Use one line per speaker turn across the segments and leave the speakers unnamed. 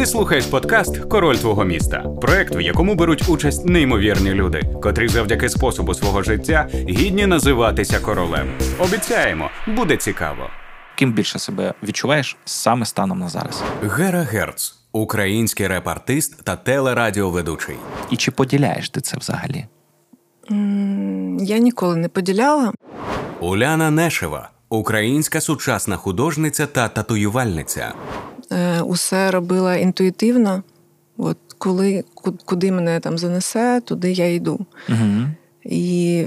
Ти слухаєш подкаст Король твого міста, проект, в якому беруть участь неймовірні люди, котрі завдяки способу свого життя гідні називатися королем. Обіцяємо, буде цікаво.
Ким більше себе відчуваєш саме станом на зараз?
Гера Герц, український реп-артист та телерадіоведучий.
І чи поділяєш ти це взагалі?
Я ніколи не поділяла.
Уляна Нешева, українська сучасна художниця та татуювальниця.
Е, Усе робила інтуїтивно. От коли куди мене там занесе, туди я йду.
Угу.
І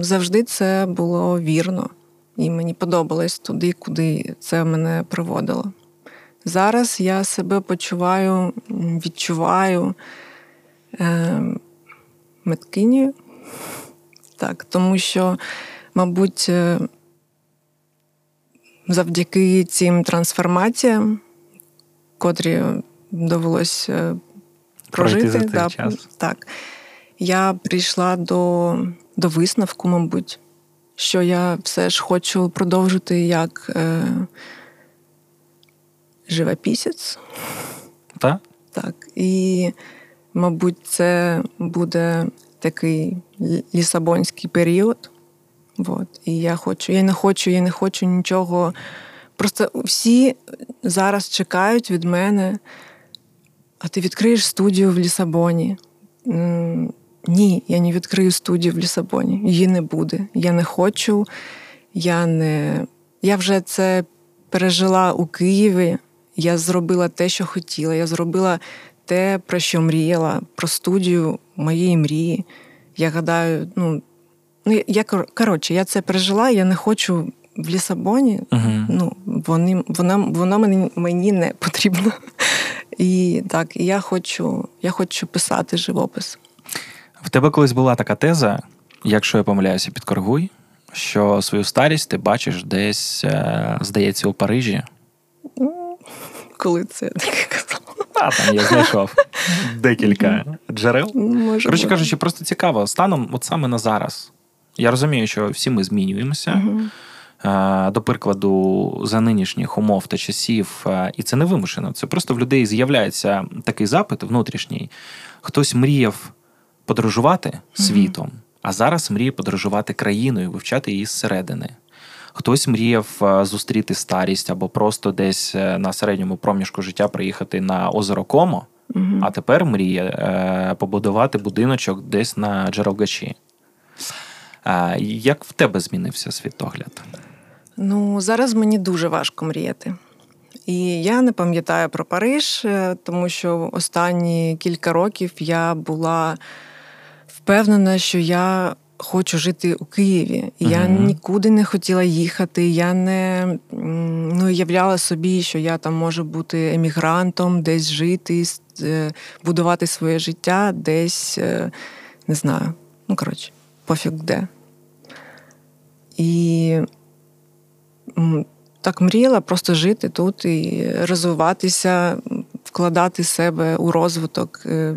завжди це було вірно. І мені подобалось туди, куди це мене проводило. Зараз я себе почуваю, відчуваю е, меткинію. Так, тому що, мабуть, е, завдяки цим трансформаціям, котрі довелось е,
Пройти
прожити,
за цей
да,
час.
так, я прийшла до, до висновку, мабуть, що я все ж хочу продовжити як е, живописець.
Так?
Так. І, мабуть, це буде такий лісабонський період. От. І я хочу, я не хочу, я не хочу нічого. Просто всі зараз чекають від мене, а ти відкриєш студію в Лісабоні. Ні, я не відкрию студію в Лісабоні. Її не буде. Я не хочу. Я не. Я вже це пережила у Києві. Я зробила те, що хотіла. Я зробила те, про що мріяла, про студію моєї мрії. Я гадаю, ну, ну я кор- коротше, я це пережила, я не хочу в Лісабоні.
Угу.
Ну, вони, вона, воно мені, мені не потрібно. І так, я хочу, я хочу писати живопис.
В тебе колись була така теза, якщо я помиляюся, підкоригуй, що свою старість ти бачиш десь, е, здається, у Парижі.
Коли це таке казала.
А там я знайшов декілька джерел. Коротше кажучи, просто цікаво, станом от саме на зараз. Я розумію, що всі ми змінюємося. Е, До прикладу, за нинішніх умов та часів, е, і це не вимушено. Це просто в людей з'являється такий запит внутрішній. Хтось мріяв подорожувати світом, а зараз мріє подорожувати країною, вивчати її зсередини. Хтось мріяв е, зустріти старість або просто десь на середньому проміжку життя приїхати на озеро Комо,
Мгм.
а тепер мріє побудувати будиночок десь на Джерелгачі. Е, Як в тебе змінився світогляд?
Ну, зараз мені дуже важко мріяти. І я не пам'ятаю про Париж, е, тому що останні кілька років я була впевнена, що я хочу жити у Києві. Я
Мгм.
нікуди не хотіла їхати. Я не ну, уявляла собі, що я там можу бути емігрантом, десь жити, е, будувати своє життя, десь е, не знаю. Ну, коротше, пофіг де. І так мріяла просто жити тут і розвиватися, вкладати себе у розвиток е,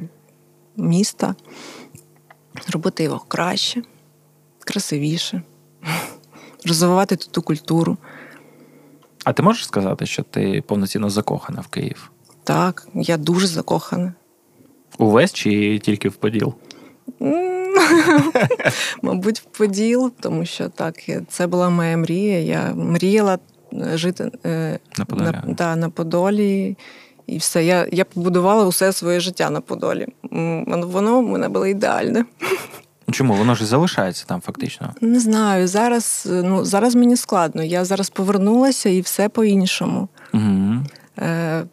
міста, робити його краще, красивіше, розвивати тут ту культуру.
А ти можеш сказати, що ти повноцінно закохана в Київ?
Так, я дуже закохана.
Увесь чи тільки в Поділ?
Мабуть, в Поділ, тому що так, це була моя мрія. Я мріяла е, жити е,
На Подолі.
на, да, на Подолі. І все. Я, я побудувала усе своє життя на Подолі. Воно в мене було ідеальне.
Чому? Воно ж залишається там фактично.
Не знаю. Зараз, е, ну, зараз мені складно. Я зараз повернулася і все по-іншому.
Угу.
Е,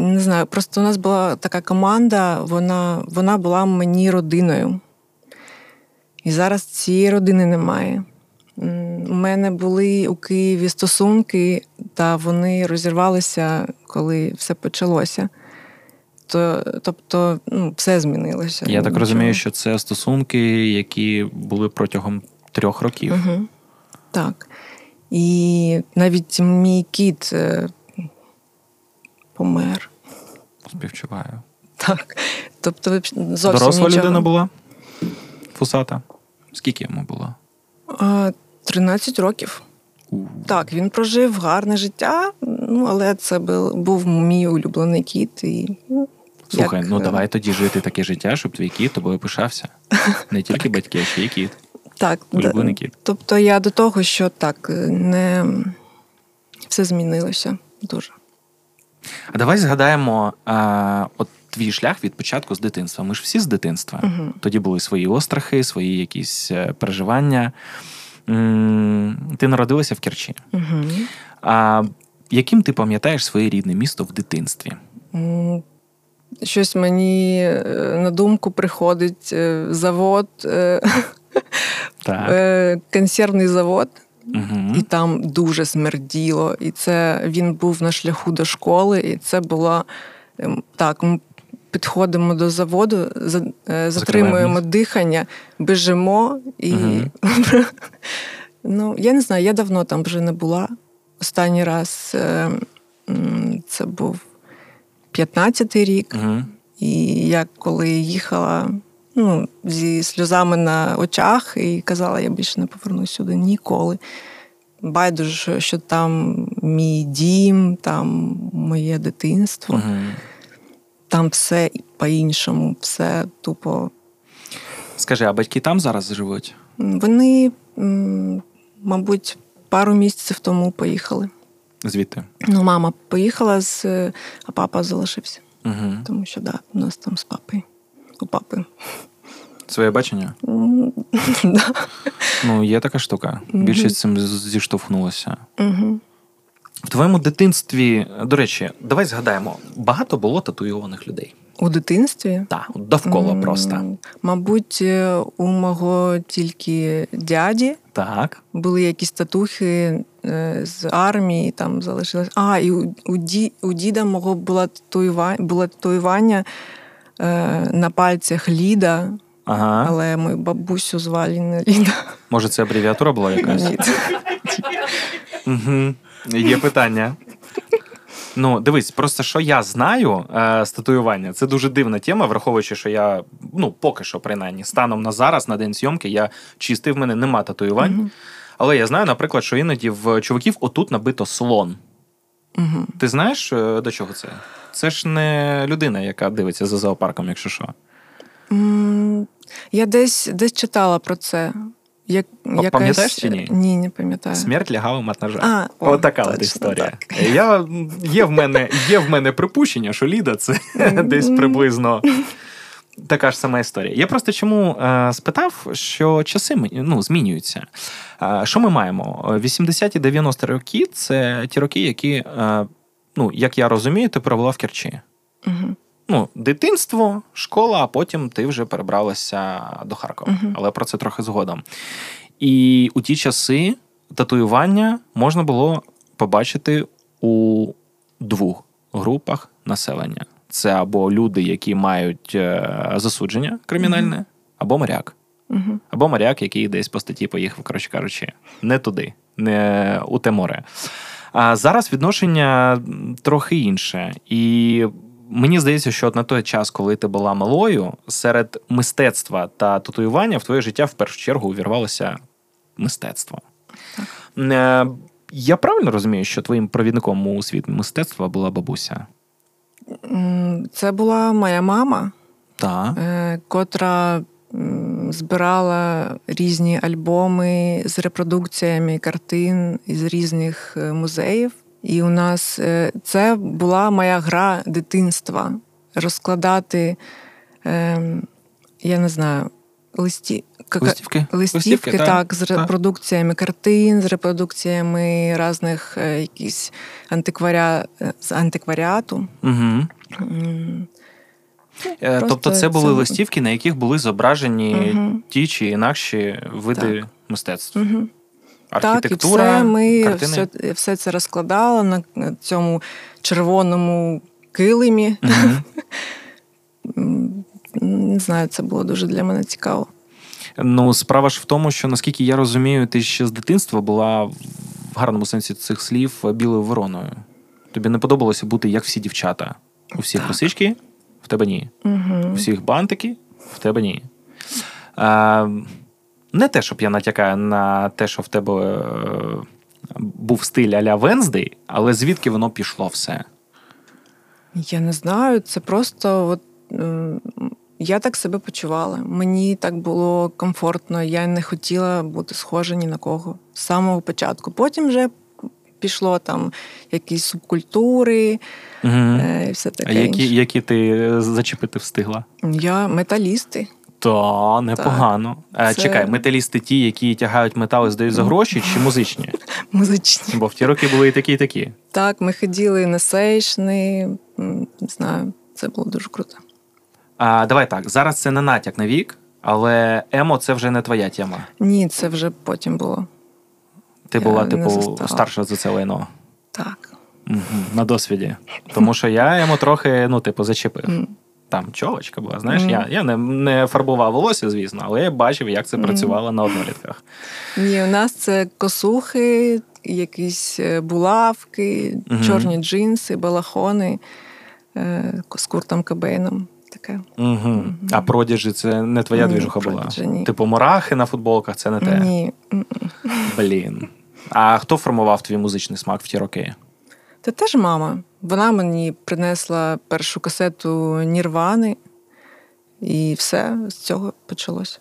не знаю, просто у нас була така команда, вона, вона була мені родиною. І зараз цієї родини немає. У мене були у Києві стосунки, та вони розірвалися, коли все почалося. То, тобто, ну, все змінилося.
Я так
Нічого.
розумію, що це стосунки, які були протягом трьох років.
Угу. Так. І навіть мій кіт е, помер.
Співчуваю.
Так. Тобто, ви зовсім
Доросла
нічого.
людина була? Фусата. Скільки йому було?
А, 13 років. Так, він прожив гарне життя, ну але це був, був мій улюблений кіт. І, ну,
Слухай,
як,
ну
е,
давай тоді жити таке життя, щоб твій кіт тобою пишався. Не тільки батьки, а ще й кіт.
Так,
Улюблений кіт.
Тобто я до того, що так, не все змінилося дуже.
А давай згадаємо а, от твій шлях від початку з дитинства. Ми ж всі з дитинства.
Угу.
Тоді були свої острахи, свої якісь е, переживання. Ти народилася в Керчі.
Угу.
А яким ти пам'ятаєш своє рідне місто в дитинстві?
Щось мені е, на думку приходить е, завод,
Так.
консервний завод,
Угу.
і там дуже смерділо. І це він був на шляху до школи, і це була ем, так. Ми підходимо до заводу, за- е, затримуємо дихання, біжимо і
Мгм.
ну, я не знаю, я давно там вже не була. Останній раз е, це був 15-й рік.
Угу.
І я коли їхала ну, зі сльозами на очах і казала, я більше не повернусь сюди ніколи. Байдуже, що там мій дім, там моє дитинство,
Угу.
там все по-іншому, все тупо.
Скажи, а батьки там зараз живуть?
Вони, мабуть, пару місяців тому поїхали.
Звідти?
Ну, мама поїхала, з, а папа залишився.
Угу.
Тому що да, у нас там з папою. У папи.
Своє бачення?
Да.
Ну, є така штука. Більшість цим зіштовхнулася. В твоєму дитинстві, до речі, давай згадаємо, багато було татуйованих людей.
У дитинстві?
Так, довкола просто.
Мабуть, е, у мого тільки дяді
Так.
були якісь татухи е, з армії, там залишилось. А, і у, ді, у діда мого була татуювання, було татуювання на пальцях Ліда,
Ага.
але мою бабусю звали не Ліда.
Може, це абревіатура була якась?
Ні.
Угу. Є питання. Ну, дивись, просто що я знаю е, з татуювання, це дуже дивна тема, враховуючи, що я, ну, поки що, принаймні, станом на зараз, на день зйомки, я чистий, в мене нема татуювань.
Мгм.
Але я знаю, наприклад, що іноді в чуваків отут набито слон.
Мгм.
Ти знаєш, е, до чого це? Це ж не людина, яка дивиться за зоопарком, якщо що.
Я десь, десь читала про це. Як, якась...
пам'ятаєш чи ні?
Ні, не пам'ятаю.
Смерть лягавим от ножа.
А,
От історія.
так.
Я, є, в мене, є в мене припущення, що Ліда це десь приблизно така ж сама історія. Я просто чому е, спитав, що часи ну, змінюються. Е, що ми маємо? 80-ті 90 роки це ті роки, які, е, ну, як я розумію, ти провела в Керчі.
Мгм.
Ну, дитинство, школа, а потім ти вже перебралася до Харкова.
Мгм.
Але про це трохи згодом. І у ті часи татуювання можна було побачити у двох групах населення: це або люди, які мають е, засудження кримінальне, або моряк.
Мгм.
Або моряк, який десь по статті поїхав, коротше кажучи, не туди, не у те море. А зараз відношення трохи інше. І мені здається, що на той час, коли ти була малою, серед мистецтва та татуювання в твоє життя в першу чергу увірвалося мистецтво. Е, Я правильно розумію, що твоїм провідником у світ мистецтва була бабуся?
Це була моя мама,
Так.
е, котра збирала різні альбоми з репродукціями картин із різних е, музеїв. І у нас е, це була моя гра дитинства розкладати, е, я не знаю, листі. Ка-
Листівки?
Листівки, так, з
так.
репродукціями картин, з репродукціями різних е, якісь антикваря... е, з антикваріату.
Угу.
Просто
Тобто це були
це-
листівки, на яких були зображені
Мгм.
ті чи інакші види мистецтв.
Мгм. Так, і все ми
картини.
все, все це розкладали на цьому червоному килимі. М, Не знаю, це було дуже для мене цікаво.
Ну, справа ж в тому, що наскільки я розумію, ти ще з дитинства була в гарному сенсі цих слів білою вороною. Тобі не подобалося бути як всі дівчата. У всіх косички, в тебе ні.
Угу.
У всіх бантики, в тебе ні. А, не те, щоб я натякаю на те, що в тебе е, був стиль а-ля Венздей, але звідки воно пішло все?
Я не знаю, це просто от, я так себе почувала. Мені так було комфортно, я не хотіла бути схожа ні на кого з самого початку. Потім вже пішло там якісь субкультури
Угу.
і все таке.
А які,
інше.
які ти е, зачепити встигла?
Я металісти.
Та непогано. Е,
Це-
Чекай, металісти ті, які тягають метал і здають за гроші, чи музичні?
Музичні.
Бо в ті роки були і такі, і такі.
Так, ми ходили на сейшни, не знаю, це було дуже круто.
А, давай так, зараз це не натяк на вік, але емо це вже не твоя тема.
Ні, це вже потім було.
Ти
Я
була, типу, старша за це лайно.
Так.
Угу, на досвіді. Тому що я йому трохи, ну, типу, зачепив.
М.
Там чолочка була. Знаєш,
Мгм.
я, я не, не фарбував волосся, звісно, але я бачив, як це працювало на однолітках.
Ні, у нас це косухи, якісь е, булавки, чорні джинси, балахони е, з Куртом Кобейном. Таке.
Угу. А продіжі це не твоя
Ні,
двіжуха була.
продіжі ні.
Типу, мурахи на футболках це не те.
Ні.
Блін. А хто формував твій музичний смак в ті роки?
Це теж мама. Вона мені принесла першу касету Нірвани, і все з цього почалося.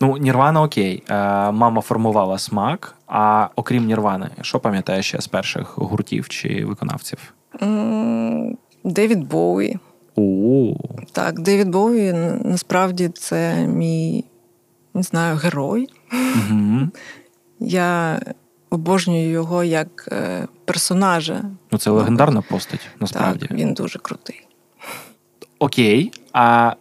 Ну, Нірвана окей. Е, мама формувала смак, а окрім Нірвани, що пам'ятаєш ще з перших гуртів чи виконавців?
Девід Боуї.
У
Так, Девід Боуї насправді це мій, не знаю, герой.
угу.
Я обожнюю його як е, персонажа.
Ну, це легендарна постать, насправді.
Так, він дуже крутий.
Окей. А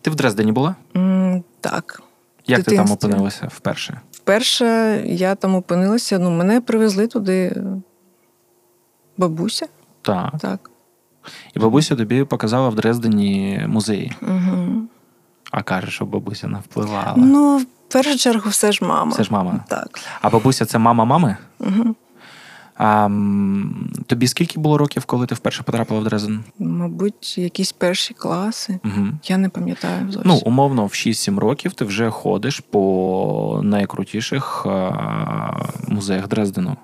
ти в Дрездені була?
М, Так.
Як ти там опинилася вперше?
Вперше я там опинилася, ну, мене привезли туди бабуся.
Так.
Так.
І бабуся тобі показала в Дрездені музеї.
Угу.
А каже, що бабуся не впливала.
Ну, в першу чергу, все ж мама.
Це ж мама.
Так.
А бабуся це мама мами?
Угу.
А, тобі скільки було років, коли ти вперше потрапила в Дрезден?
Мабуть, якісь перші класи.
Угу.
Я не пам'ятаю зовсім.
Ну, умовно, в 6-7 років ти вже ходиш по найкрутіших музеях Дрездену.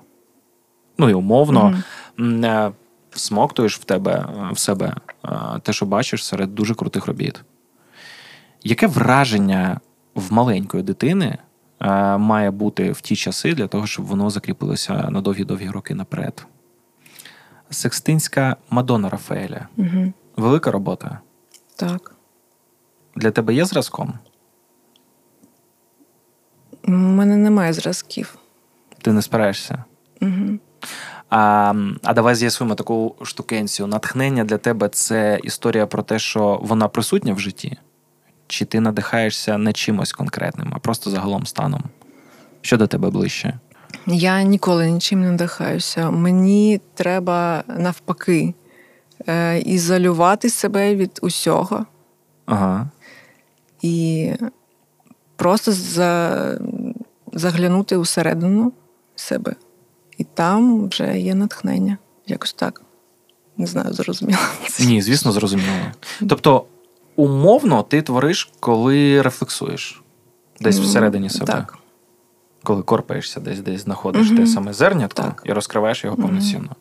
Ну і умовно
Мгм.
Всмоктуєш в тебе е, в себе е, те, що бачиш серед дуже крутих робіт. Яке враження в маленької дитини е, має бути в ті часи для того, щоб воно закріпилося на довгі-довгі роки наперед? Секстинська Мадонна Рафаеля.
Угу.
Велика робота.
Так.
Для тебе є зразком?
У мене немає зразків.
Ти не спираєшся.
Угу.
А, а давай з'ясуємо таку штукенцію. Натхнення для тебе це історія про те, що вона присутня в житті? Чи ти надихаєшся не чимось конкретним, а просто загалом станом? Що до тебе ближче?
Я ніколи нічим не надихаюся. Мені треба навпаки е, ізолювати себе від усього
Ага.
і просто за, заглянути усередину себе. І там вже є натхнення. Якось так. Не знаю, зрозуміло.
Ні, звісно, зрозуміло. Тобто, умовно, ти твориш, коли рефлексуєш десь всередині себе.
Так.
Коли корпаєшся десь, десь знаходиш
Мгм.
те саме зернятко
Так.
і розкриваєш його повноцінно.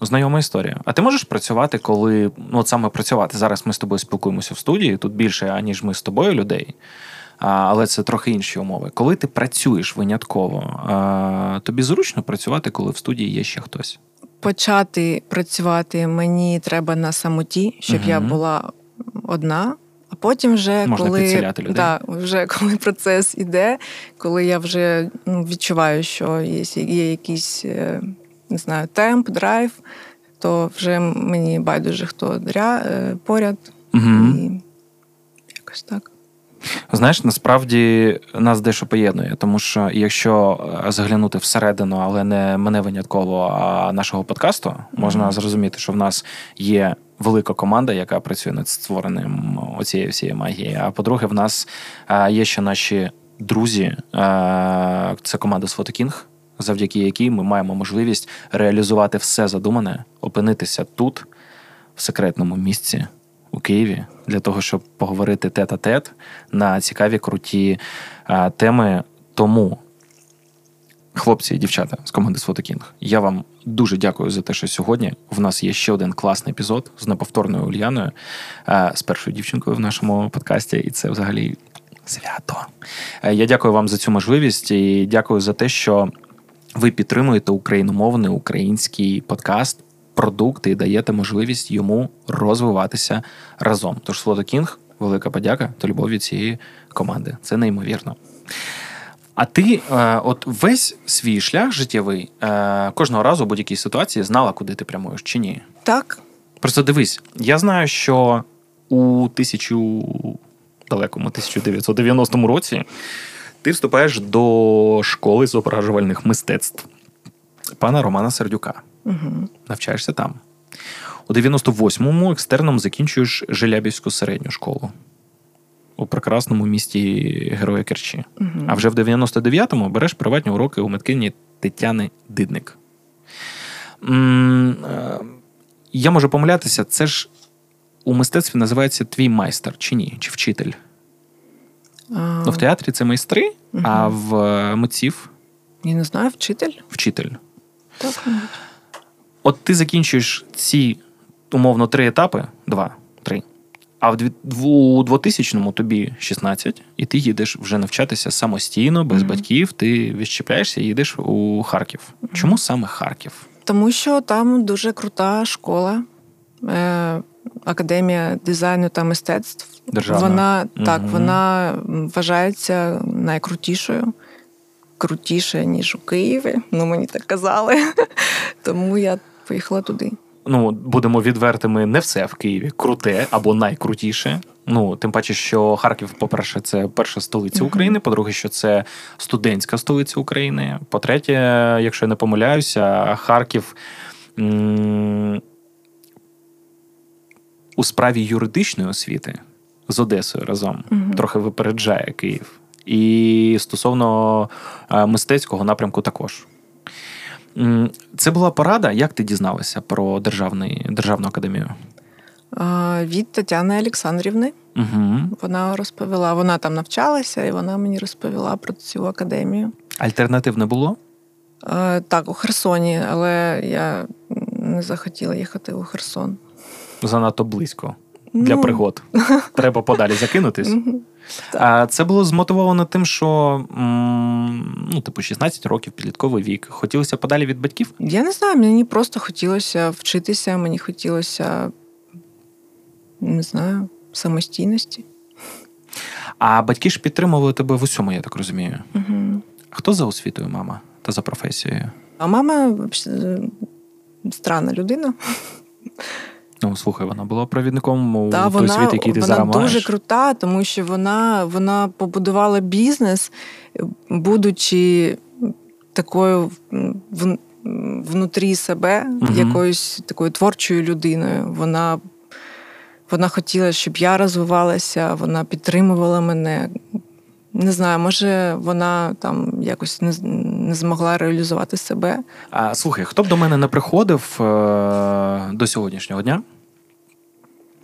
Знайома історія. А ти можеш працювати, коли ну от саме працювати? Зараз ми з тобою спілкуємося в студії, тут більше, аніж ми з тобою людей, але це трохи інші умови. Коли ти працюєш винятково, тобі зручно працювати, коли в студії є ще хтось.
Почати працювати мені треба на самоті, щоб я була одна. А потім вже
Можна
коли
людей.
Да, вже коли процес іде, коли я вже ну, відчуваю, що є, є якийсь е, не знаю, темп, драйв, то вже мені байдуже хто дря, е, поряд.
Угу.
І якось так.
Знаєш, насправді нас дещо поєднує, тому що якщо е, заглянути всередину, але не мене винятково, а нашого подкасту, можна зрозуміти, що в нас є велика команда, яка працює над створенням оцієї всієї магії. А по-друге, в нас е, є ще наші друзі, е, це команда з Фотокінг, завдяки якій ми маємо можливість реалізувати все задумане, опинитися тут, в секретному місці у Києві, для того, щоб поговорити тет-а-тет на цікаві круті е, теми. Тому Хлопці і дівчата з команди Свотокінг, я вам дуже дякую за те, що сьогодні в нас є ще один класний епізод з неповторною Ульяною, е, з першою дівчинкою в нашому подкасті, і це взагалі свято. Е, я дякую вам за цю можливість і дякую за те, що ви підтримуєте україномовний український подкаст, продукт і даєте можливість йому розвиватися разом. Тож Свотокінг, велика подяка та любов від цієї команди. Це неймовірно. А ти, е, от весь свій шлях життєвий е, кожного разу в будь-якій ситуації знала, куди ти прямуєш чи ні?
Так.
Просто дивись, я знаю, що у тисячу далекому 1990 році ти вступаєш до школи зображувальних мистецтв пана Романа Сердюка.
Угу.
Навчаєшся там. У 98-му екстерном закінчуєш Желябівську середню школу у прекрасному місті Героя Керчі.
Угу.
А вже в 99-му береш приватні уроки у миткині Тетяни Дидник. Е, Я можу помилятися, це ж у мистецтві називається твій майстер, чи ні, чи вчитель.
А,
Ну, в театрі це майстри, а в е, митців
Я не знаю, вчитель?
вчитель.
Так, мабуть.
От ти закінчуєш ці умовно три етапи, два, три. А в дві- дв- 2000-му тобі 16, і ти їдеш вже навчатися самостійно, без
Мгм.
батьків. Ти відщепляєшся і їдеш у Харків. Чому саме Харків?
Тому що там дуже крута школа, е, академія дизайну та мистецтв.
Державна.
Вона так,
Мгм.
вона вважається найкрутішою, крутіше, ніж у Києві. Ну, мені так казали. Тому я поїхала туди.
Ну, будемо відвертими, не все в Києві круте або найкрутіше. Ну, тим паче, що Харків, по-перше, це перша столиця. України. По-друге, що це студентська столиця України. По-третє, якщо я не помиляюся, Харків м- у справі юридичної освіти з Одесою разом
Мгм.
трохи випереджає Київ. І стосовно е, мистецького напрямку також. Це була порада. Як ти дізналася про державний, державну академію?
Від Тетяни Олександрівни.
Угу.
Вона розповіла, вона там навчалася, і вона мені розповіла про цю академію.
Альтернатив не було?
Так, у Херсоні, але я не захотіла їхати у Херсон.
Занадто близько для
Ну,
пригод. Треба подалі закинутись. А це було змотивовано тим, що ну, типу, 16 років, підлітковий вік. Хотілося подалі від батьків?
Я не знаю, мені просто хотілося вчитися, мені хотілося, не знаю, самостійності.
А батьки ж підтримували тебе в усьому, я так розумію.
Угу.
Хто за освітою, мама? Та за професією?
А мама странна людина.
Ну, слухай, вона була провідником у
Та
той
вона,
світ, який ти
вона
зараз
дуже крута, тому що вона, вона побудувала бізнес, будучи такою в, внутрі себе,
Мгм.
якоюсь такою творчою людиною. Вона, вона хотіла, щоб я розвивалася, вона підтримувала мене. Не знаю, може, вона там якось не, не змогла реалізувати себе.
А слухай, хто б до мене не приходив е- до сьогоднішнього дня,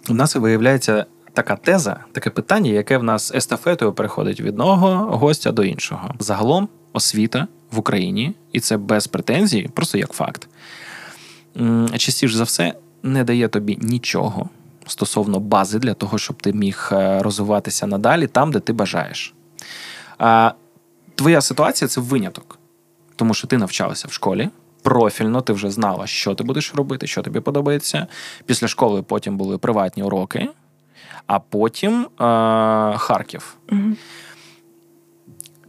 у нас виявляється така теза, таке питання, яке в нас естафетою переходить від одного гостя до іншого. Загалом освіта в Україні, і це без претензій, просто як факт. Частіше за все не дає тобі нічого стосовно бази для того, щоб ти міг е, розвиватися надалі там, де ти бажаєш. А, твоя ситуація це виняток тому що ти навчалася в школі. Профільно ти вже знала, що ти будеш робити, що тобі подобається. Після школи потім були приватні уроки, а потім е- Харків.
Мгм.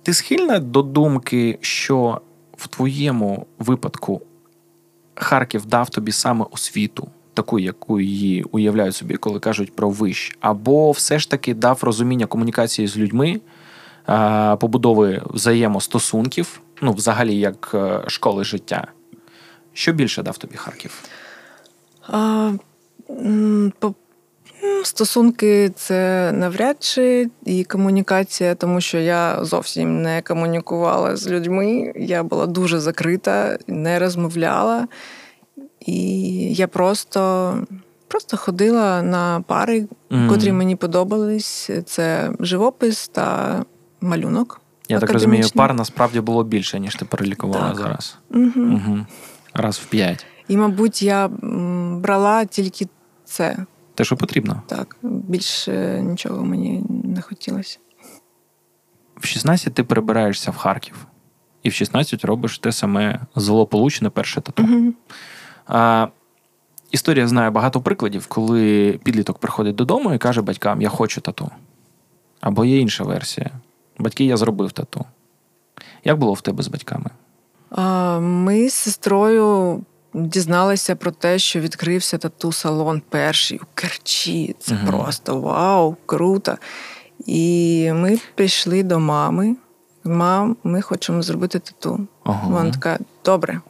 Ти схильна до думки, що в твоєму випадку Харків дав тобі саме освіту, таку, яку її уявляють собі, коли кажуть про вищ, або все ж таки дав розуміння комунікації з людьми, побудови взаємостосунків, ну, взагалі, як е, школи життя. Що більше дав тобі Харків?
А, по- Стосунки це навряд чи і комунікація, тому що я зовсім не комунікувала з людьми. Я була дуже закрита, не розмовляла. І я просто, просто ходила на пари,
Мгм.
котрі мені подобались. Це живопис та малюнок.
Я так розумію, пар насправді було більше, ніж ти перелікувала
Так.
зараз.
Угу.
Угу. Раз в п'ять.
І, мабуть, я брала тільки це.
Те, що потрібно.
Так, більше нічого мені не хотілося.
В 16 ти перебираєшся в Харків. І в 16 робиш те саме злополучне перше тату.
Угу.
А, історія знає багато прикладів, коли підліток приходить додому і каже батькам: Я хочу тату. Або є інша версія. Батьки, я зробив тату. Як було в тебе з батьками?
Ми з сестрою дізналися про те, що відкрився тату-салон перший у Керчі. Це
Мгм.
просто вау, круто. І ми прийшли до мами. Мам, ми хочемо зробити тату.
Ага.
Вона така: добре,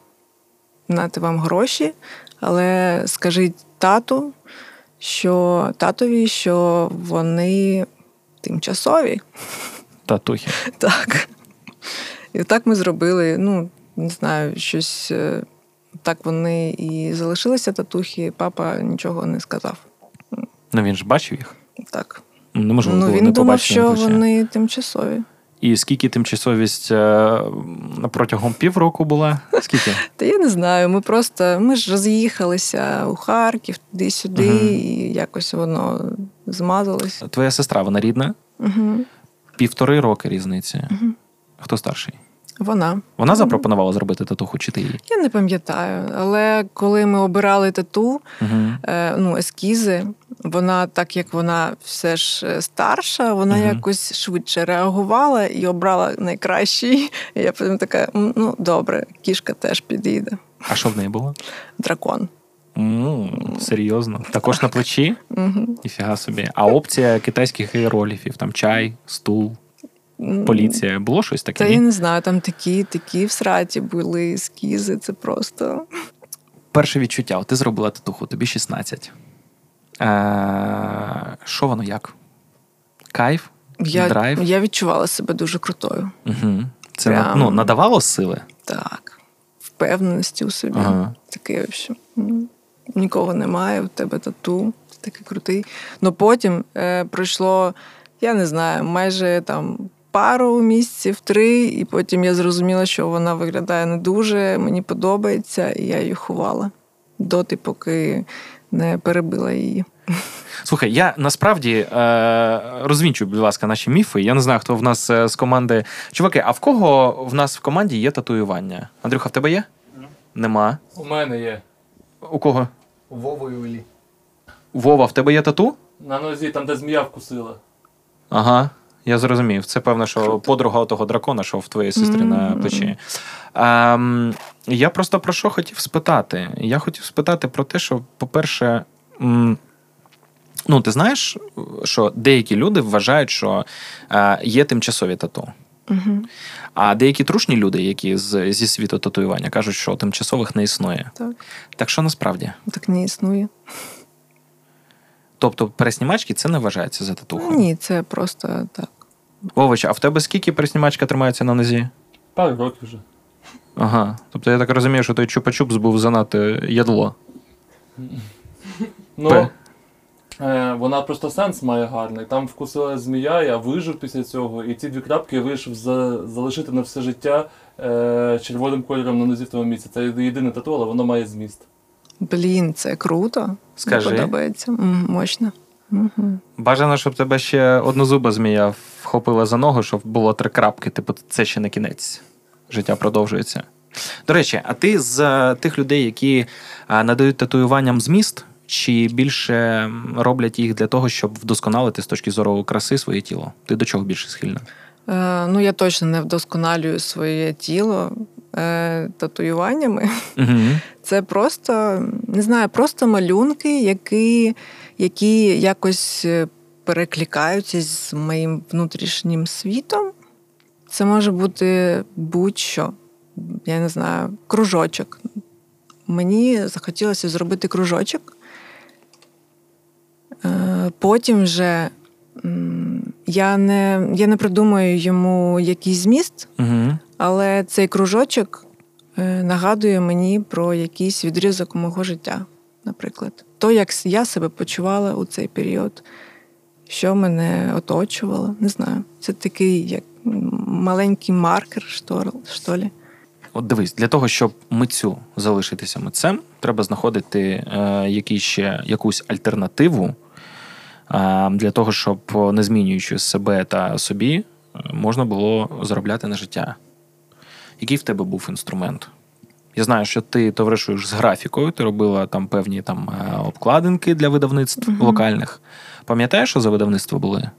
нати вам гроші, але скажіть тату, що татові, що вони тимчасові.
Татухи.
Так. І так ми зробили. Ну, не знаю, щось е, так вони і залишилися татухи, папа нічого не сказав.
Ну він ж бачив їх.
Так.
Неможливо
ну,
було
він
не
думав, що
плечі.
вони тимчасові.
І скільки тимчасовість е, протягом півроку була? Скільки?
Та я не знаю. Ми просто ми ж роз'їхалися у Харків, туди-сюди,
Мгм.
і якось воно змазалось.
Твоя сестра, вона рідна?
Угу.
Півтори роки різниці.
Мгм.
Хто старший?
Вона.
Вона запропонувала зробити татуху чи ти її?
Я не пам'ятаю, але коли ми обирали тату,
Угу.
е, ну, ескізи, вона, так як вона все ж е, старша, вона
Мгм.
якось швидше реагувала і обрала найкращий. І я потім така: ну добре, кішка теж підійде.
А що в неї було?
Дракон.
М серйозно. Також на плечі? Ніфіга собі. А опція китайських іерогліфів, там чай, стул, поліція. Було щось таке?
Та я не знаю, там такі, такі всраті були ескізи, це просто.
Перше відчуття. Ти зробила татуху, тобі 16. Е, Що воно як? Кайф?
Я,
Драйв?
я відчувала себе дуже крутою.
Угу. Це
Прям.
ну, надавало сили?
Так. Впевненості у собі.
Ага.
Такий вообще. Нікого немає, у тебе тату, ти такий крутий. Ну потім е, пройшло, я не знаю, майже там пару місяців, три, і потім я зрозуміла, що вона виглядає не дуже, мені подобається, і я її ховала доти, поки не перебила її.
Слухай, я насправді е, розвінчую, будь ласка, наші міфи. Я не знаю, хто в нас е, з команди. Чуваки, а в кого в нас в команді є татуювання? Андрюха, в тебе є? Нема.
У мене є.
У кого?
Вова і Олі.
Вова, в тебе є тату?
На нозі, там, де змія вкусила.
Ага, я зрозумів. Це певно, що подруга того дракона, що в твоїй сестрі на плечі. Ем, я просто про що хотів спитати? Я хотів спитати про те, що, по-перше, м, ну, ти знаєш, що деякі люди вважають, що е, є тимчасові тату.
Угу.
А деякі трушні люди, які з, зі світу татуювання, кажуть, що тимчасових не існує.
Так.
Так що насправді?
Так не існує.
Тобто переснімачки це не вважається за татухою?
Ні, це просто так.
Вович, а в тебе скільки переснімачка тримається на нозі?
Пару років вже.
Ага. Тобто я так розумію, що той чупа-чупс був занадто ядло.
Ну. Е, вона просто сенс має гарний. Там вкусила змія, я вижив після цього, і ці дві крапки я вирішив за, залишити на все життя е, червоним кольором на нозі в тому місці. Це єдине тату, але воно має зміст.
Блін, це круто.
Скажи.
Мені подобається. М, Мощно. Угу.
Бажано, щоб тебе ще однозуба змія вхопила за ногу, щоб було три крапки. Типу, це ще не кінець. Життя продовжується. До речі, а ти з е, тих людей, які е, надають татуюванням зміст, чи більше роблять їх для того, щоб вдосконалити з точки зору краси своє тіло? Ти до чого більше схильна?
Е, ну, я точно не вдосконалюю своє тіло е, татуюваннями.
Угу.
Це просто, не знаю, просто малюнки, які, які якось е, перекликаються з моїм внутрішнім світом. Це може бути будь-що. Я не знаю, кружочок. Мені захотілося зробити кружочок. Е, Потім вже я не, я не придумаю йому якийсь зміст,
Угу.
але цей кружочок е, нагадує мені про якийсь відрізок мого життя, наприклад. То, як я себе почувала у цей період, що мене оточувало, не знаю. Це такий як маленький маркер, що, ли.
От дивись, для того, щоб митцю залишитися митцем, треба знаходити е, якийсь ще, якусь альтернативу для того, щоб, не змінюючи себе та собі, е, можна було заробляти на життя. Який в тебе був інструмент? Я знаю, що ти товаришуєш з графікою, ти робила там певні там е, обкладинки для видавництв
Мгм.
локальних. Пам'ятаєш, що за видавництва були?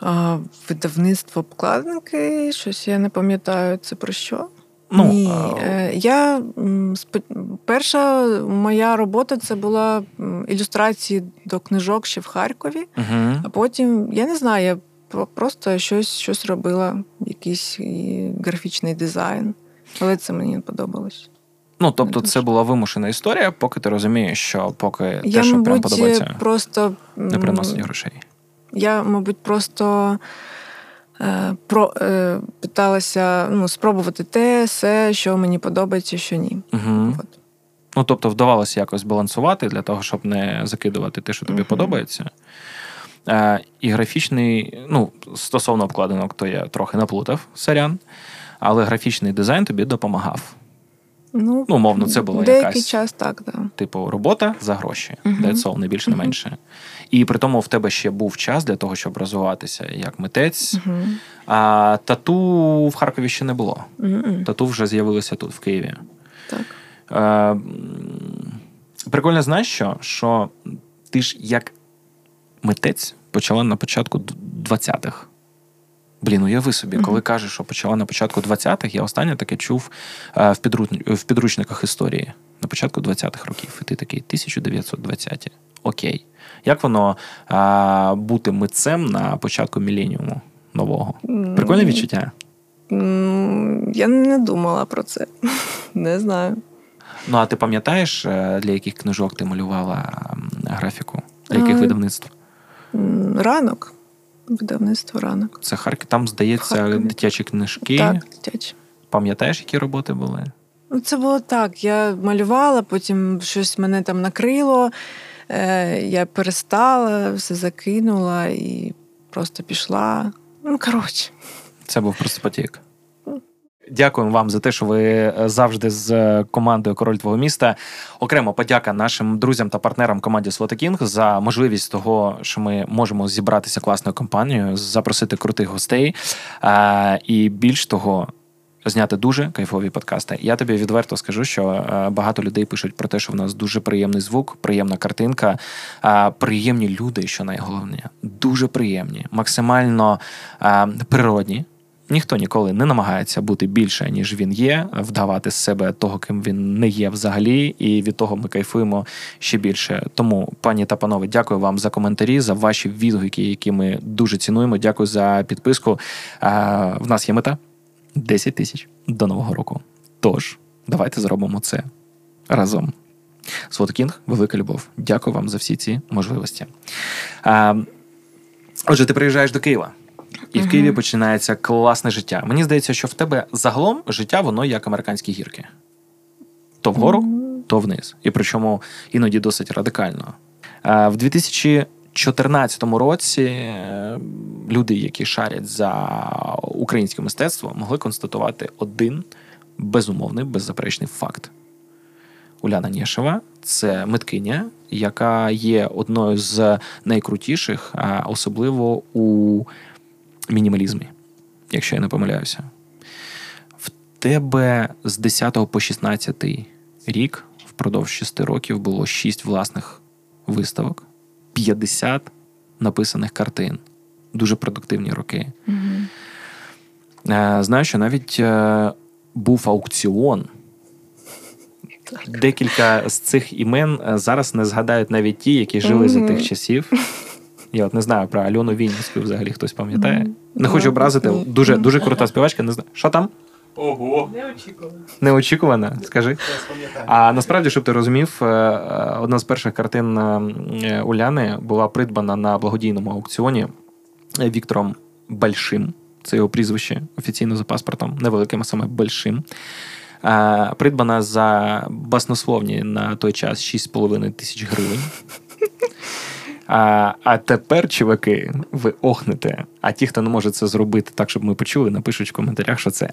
А, видавництво обкладинки, щось я не пам'ятаю, це про що?
Ну,
Ні, е, я перша моя робота це була ілюстрації до книжок ще в Харкові.
Угу.
А потім, я не знаю, я просто щось, щось робила, якийсь графічний дизайн. Але це мені не подобалось.
Ну, тобто, це була вимушена історія, поки ти розумієш, що поки
я,
те, що прям подобається,
просто
не приносить грошей.
Я, мабуть, просто е, про, е, питалася ну, спробувати те, все, що мені подобається, що ні.
Угу.
От.
Ну, тобто, вдавалося якось балансувати для того, щоб не закидувати те, що тобі
угу.
подобається. Е, і графічний, ну, стосовно обкладинок, то я трохи наплутав сорян, але графічний дизайн тобі допомагав.
Ну,
Ну, умовно, це була
деякий
якась-
час, так, да.
Типу, робота за гроші.
Мгм.
That's all, не більше, не менше. І при тому в тебе ще був час для того, щоб розвиватися як митець.
Мгм.
А тату в Харкові ще не було. Тату вже з'явилися тут, в Києві.
Так.
Е, м, прикольно, знаєш що? Що ти ж як митець почала на початку 20-х. Блін, уяви собі,
Мгм.
коли кажеш, що почала на початку 20-х, я останнє таке чув е, в, в підручниках історії на початку 20-х років. І ти такий 1920-ті. Окей. Як воно е, бути митцем на початку міленіуму нового? Прикольне відчуття?
Я не думала про це. Не знаю.
Ну, а ти пам'ятаєш, е, для яких книжок ти малювала графіку? Для яких
А,
видавництв?
Ранок. Видавництво ранок.
Це Харків. Там, здається,
Харків.
дитячі книжки.
Так, дитячі.
Пам'ятаєш, які роботи були?
Ну, це було так. Я малювала, потім щось мене там накрило. Е, я перестала, все закинула і просто пішла. Ну, коротше.
Це був просто потік. Дякуємо вам за те, що ви е, завжди з е, командою Король твого міста. Окремо подяка нашим друзям та партнерам команді Слотакінг за можливість того, що ми можемо зібратися класною компанією, запросити крутих гостей а, і більш того. Зняти дуже кайфові подкасти. Я тобі відверто скажу, що е, багато людей пишуть про те, що в нас дуже приємний звук, приємна картинка, е, приємні люди, що найголовніше, дуже приємні, максимально е, природні. Ніхто ніколи не намагається бути більше, ніж він є, вдавати з себе того, ким він не є взагалі, і від того ми кайфуємо ще більше. Тому, пані та панове, дякую вам за коментарі, за ваші відгуки, які ми дуже цінуємо. Дякую за підписку. В нас є мета 10 тисяч до нового року. Тож, давайте зробимо це разом. Сводкінг, велика любов. Дякую вам за всі ці можливості. Отже, ти приїжджаєш до Києва. І в Києві починається класне життя. Мені здається, що в тебе загалом життя воно як американські гірки. То вгору, то вниз. І причому іноді досить радикально. В 2014 році е, люди, які шарять за українське мистецтво, могли констатувати один безумовний, беззаперечний факт. Уляна Нєшева це миткиня, яка є одною з найкрутіших, особливо у мінімалізмі, якщо я не помиляюся. В тебе з 10 по 16 рік, впродовж 6 років, було 6 власних виставок, 50 написаних картин. Дуже продуктивні роки. Е, Знаю, що навіть е, був аукціон. Декілька з цих імен е, зараз не згадають навіть ті, які жили за тих часів. Я от не знаю про Альону Вінницьку взагалі хтось пам'ятає. Не хочу
Ну,
образити.
ну,
Дуже,
ну.
дуже крута співачка. Не знаю. Що там?
Ого!
Неочікувана, Неочікувана, скажи. А насправді, щоб ти розумів, е, е, одна з перших картин е, Уляни була придбана на благодійному аукціоні Віктором Большим. Це його прізвище офіційно за паспортом, невеликим, а саме Большим. Придбана за баснословні на той час 6,5 тисяч гривень. А, а тепер, чуваки, ви охнете. А ті, хто не може це зробити так, щоб ми почули, напишуть в коментарях, що це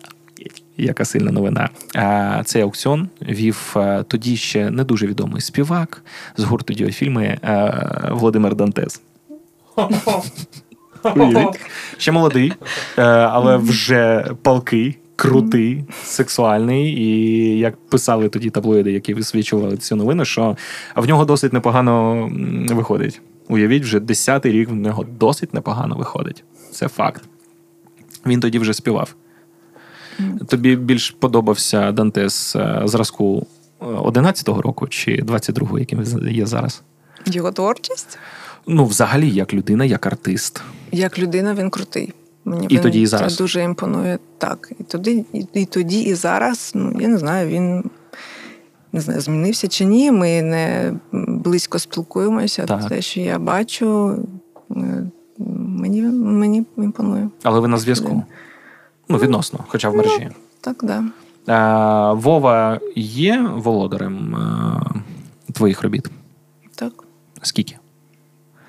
яка сильна новина. А, Цей аукціон вів тоді ще не дуже відомий співак з гурту діофільми Володимир Дантес. Ще молодий, але вже палкий, крутий, сексуальний. І як писали тоді таблоїди, які висвічували цю новину, що в нього досить непогано виходить. Уявіть, вже десятий рік в нього досить непогано виходить. Це факт. Він тоді вже співав. Тобі більш подобався Дантес е, зразку е, 11-го року чи 22-го, яким він є зараз?
Його творчість.
Ну, взагалі, як людина, як артист.
Як людина, він крутий. Мені
І
він
тоді, і зараз.
дуже імпонує. Так. І тоді, і, і тоді, і зараз, ну я не знаю, він не знаю, змінився чи ні. Ми не близько спілкуємося.
Так.
Те, що я бачу, е, мені, мені імпонує.
Але ви на зв'язку. Ну, відносно, хоча в мережі.
Так, да.
А, Вова є володарем е, твоїх робіт?
Так.
Скільки?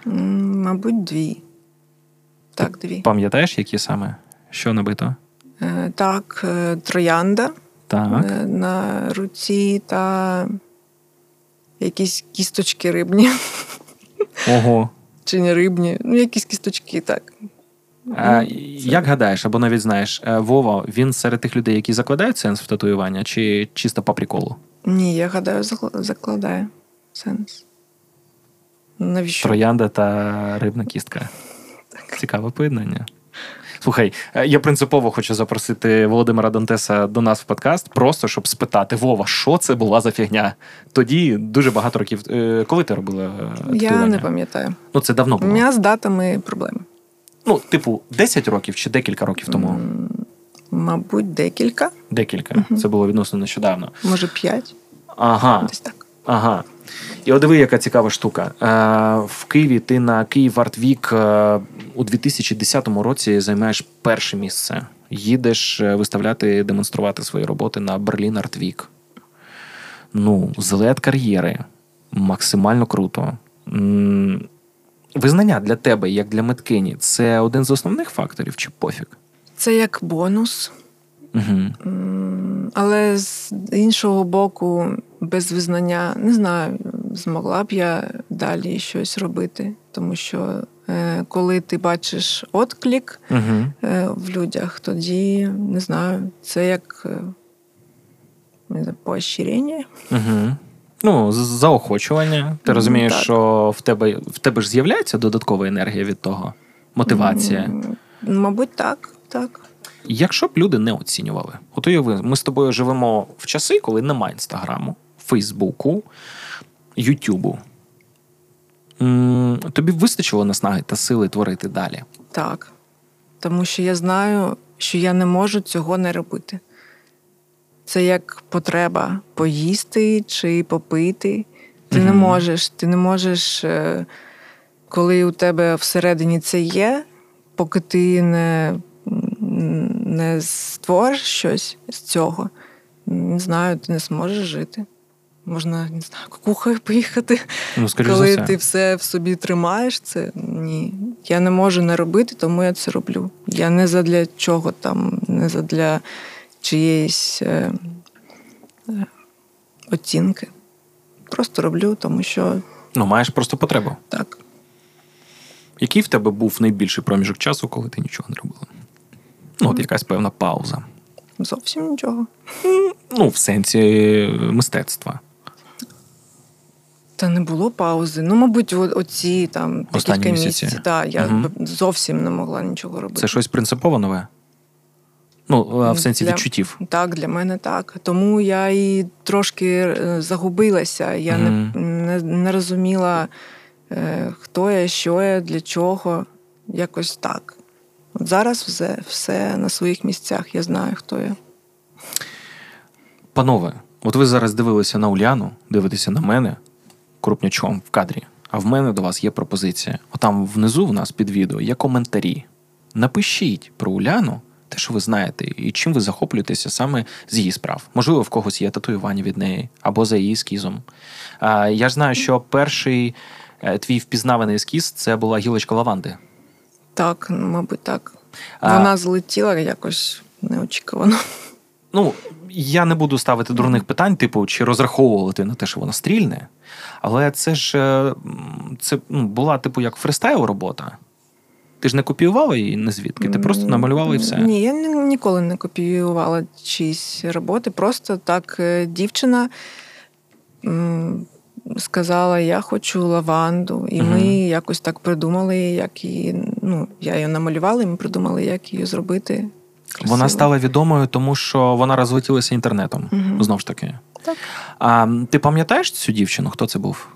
Мабуть, дві. Так, дві.
Пам'ятаєш, які саме? Що набито?
Е, Так, е, троянда
Так.
е, на руці та якісь кісточки рибні.
Ого.
Чи не рибні, ну якісь кісточки, так.
А, як гадаєш, або навіть знаєш, е, Вова, він серед тих людей, які закладають сенс в татуювання, чи чисто по приколу?
Ні, я гадаю, закладає сенс. Навіщо?
Троянда та рибна кістка. Цікаве поєднання. Слухай, е, я принципово хочу запросити Володимира Дантеса до нас в подкаст, просто щоб спитати: Вова, що це була за фігня? Тоді дуже багато років. е, Коли ти робила е,
Я не пам'ятаю.
Ну, це давно
У мене з датами проблеми.
Ну, типу, 10 років чи декілька років тому?
Мабуть, декілька,
Декілька. Це було відносно нещодавно.
може п'ять.
Ага.
Десь так.
Ага. І от диви, яка цікава штука. Е, в Києві ти на Київ Арт Вік е, у 2010 році займаєш перше місце. Їдеш е, виставляти, демонструвати свої роботи на Берлін Арт Вік. Ну, злет кар'єри. Максимально круто. Визнання для тебе, як для миткині, це один з основних факторів чи пофіг?
Це як бонус.
Угу.
Але з іншого боку, без визнання не знаю, змогла б я далі щось робити. Тому що е, коли ти бачиш
Угу.
е, в людях, тоді не знаю, це як е, поощрення.
Угу. Ну, заохочування. Ти розумієш,
так.
що в тебе в тебе ж з'являється додаткова енергія від того, мотивація.
Мабуть, так. так.
Якщо б люди не оцінювали, от уяви, ми з тобою живемо в часи, коли немає інстаграму, Фейсбуку, Ютубу. Тобі вистачило наснаги та сили творити далі.
Так. Тому що я знаю, що я не можу цього не робити. Це як потреба поїсти чи попити. Ти не можеш, ти не можеш, е, коли у тебе всередині це є, поки ти не, не створиш щось з цього, не знаю, ти не зможеш жити. Можна, не знаю, кукухою поїхати.
Ну,
Коли
все.
ти все в собі тримаєш, це ні. Я не можу не робити, тому я це роблю. Я не задля чого там, не задля чиєїсь е, е, оцінки. Просто роблю, тому що
Ну, маєш просто потребу.
так.
Який в тебе був найбільший проміжок часу, коли ти нічого не робила? Ну, от якась певна пауза.
Зовсім нічого.
Ну, в сенсі мистецтва.
Та не було паузи. Ну, мабуть, оці там
Останні
декілька місяців. Так, я б зовсім не могла нічого робити.
Це щось принципово нове? Ну, в сенсі
Для-
відчуттів.
Так, для мене так. Тому я і трошки е, загубилася. Я не, не, не розуміла, е, хто я, що я, для чого. Якось так. От зараз все, все на своїх місцях. Я знаю, хто я.
Панове, от ви зараз дивилися на Уляну, дивитеся на мене крупнячом в кадрі. А в мене до вас є пропозиція. Отам внизу в нас під відео є коментарі. Напишіть про Уляну те, що ви знаєте, і чим ви захоплюєтеся саме з її справ. Можливо, в когось є татуювання від неї або за її ескізом. Я ж знаю, що перший е, твій впізнаваний ескіз це була гілочка лаванди.
Так, ну, мабуть, так.
А-
Вона злетіла якось неочікувано.
Ну, я не буду ставити дурних питань, типу, чи розраховувати на те, що вона стрільне. Але це ж е, це ну, була, типу, як фристайл робота. Ти ж не копіювала її не звідки, ти просто намалювала і все.
Ні, я ніколи не копіювала чиїсь роботи. Просто так е, дівчина сказала: я хочу лаванду. І ми якось так придумали, як її. Ну, я її намалювала, і ми придумали, як її зробити. Красиво.
Вона стала відомою, тому що вона розлетілася інтернетом.
Мгм.
Знову ж таки.
Так.
А ти пам'ятаєш цю дівчину? Хто це був?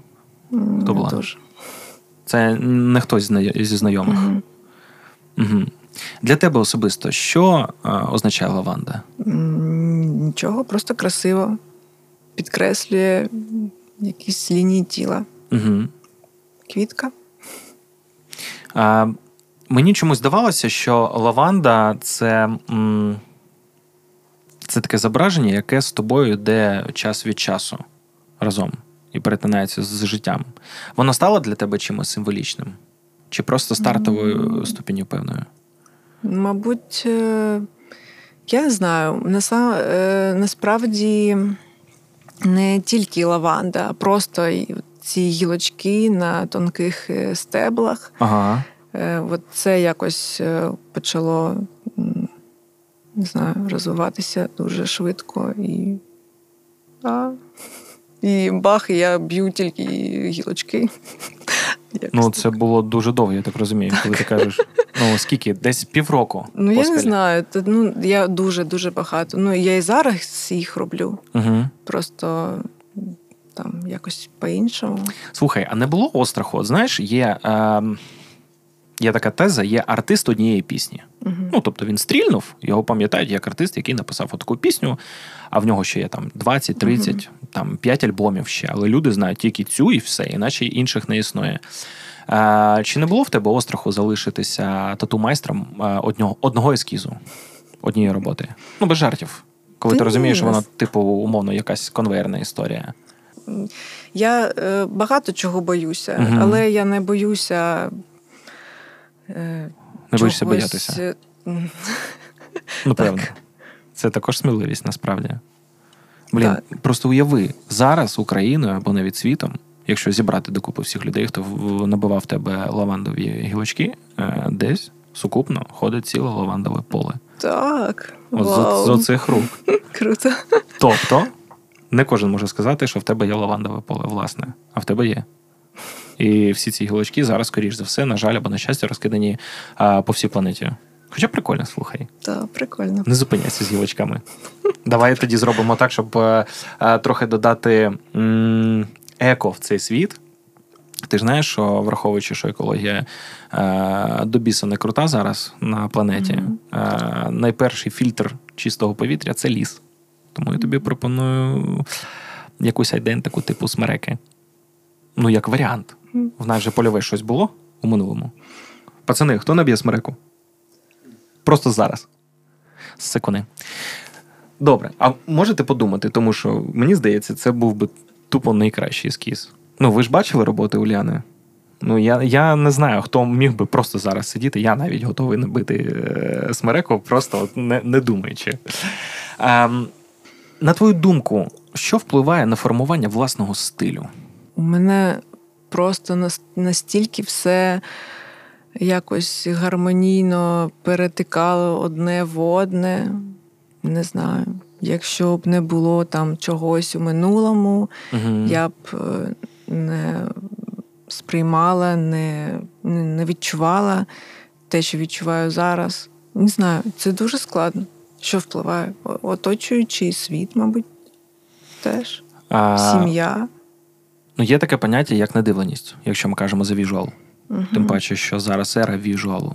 Хто була?
дуже.
Це не хтось зі знайомих.
Мгм.
Угу. Для тебе особисто, що е, означає лаванда?
Нічого, просто красиво. Підкреслює якісь лінії тіла.
Угу.
Квітка.
А, мені чомусь здавалося, що лаванда це, м, це таке зображення, яке з тобою йде час від часу разом і перетинається з життям. Воно стало для тебе чимось символічним? Чи просто стартовою ступеню певною?
Мабуть, е, я не знаю. Е, Насправді не тільки лаванда, а просто ці гілочки на тонких е, стеблах.
Ага.
Е, От це якось е, почало не знаю, розвиватися дуже швидко і. А, і бах, і я б'ю тільки гілочки. Якось
Ну,
так.
це було дуже довго, я так розумію, коли ти кажеш. Ну, скільки? Десь півроку.
Ну, я не знаю. Та, ну, я дуже дуже багато. Ну, я і зараз їх роблю.
Угу.
Просто там якось по-іншому.
Слухай, а не було остраху? Знаєш, є, е, є така теза, є артист однієї пісні.
Угу.
Ну, тобто він стрільнув, його пам'ятають як артист, який написав таку пісню, а в нього ще є там 20, 30, там 5 альбомів ще. Але люди знають тільки цю і все, іначе інших не існує. Е, чи не було в тебе остраху залишитися тату-майстром одного, одного ескізу, однієї роботи? Ну, без жартів. Коли
Та
ти розумієш, що воно, типу, умовно, якась конвейерна історія.
Я е, багато чого боюся,
Мгм.
але я не боюся.
Не боїшся боятися.
е,
Ну, певно. Це також сміливість, насправді. Блін,
Так.
просто уяви, зараз Україною або навіть світом, якщо зібрати докупи всіх людей, хто набивав тебе лавандові гілочки, е, десь сукупно ходить ціле лавандове поле.
Так.
От
Вау.
з, з оцих рук.
Круто.
Тобто, не кожен може сказати, що в тебе є лавандове поле, власне, а в тебе є. І всі ці гілочки зараз, скоріш за все, на жаль, або на щастя, розкидані а, по всій планеті. Хоча прикольно, слухай.
Так, прикольно.
Не зупиняйся з гілочками. Давай тоді зробимо так, щоб е, е, трохи додати м, еко в цей світ. Ти ж знаєш, що враховуючи, що екологія е, до біса не крута зараз на планеті,
Мгм.
е, найперший фільтр чистого повітря це ліс. Тому я тобі пропоную якусь айдентику типу смереки. Ну, як варіант. В нас же польове щось було у минулому. Пацани, хто наб'є смереку? Просто зараз. Секуни. Добре, а можете подумати, тому що мені здається, це був би тупо найкращий ескіз. Ну, ви ж бачили роботи Уляни? Ну, я, я не знаю, хто міг би просто зараз сидіти. Я навіть готовий набити е, смереку, просто от не, не думаючи. Ем, на твою думку, що впливає на формування власного стилю?
У мене просто нас- настільки все якось гармонійно перетикало одне в одне. Не знаю. Якщо б не було там чогось у минулому,
Угу.
я б е, не сприймала, не, не відчувала те, що відчуваю зараз. Не знаю, це дуже складно. Що впливає? Оточуючий світ, мабуть, теж.
а,
Сім'я.
Ну, є таке поняття, як надивленість, якщо ми кажемо за віжуал.
Мгм.
Тим паче, що зараз ера visual у.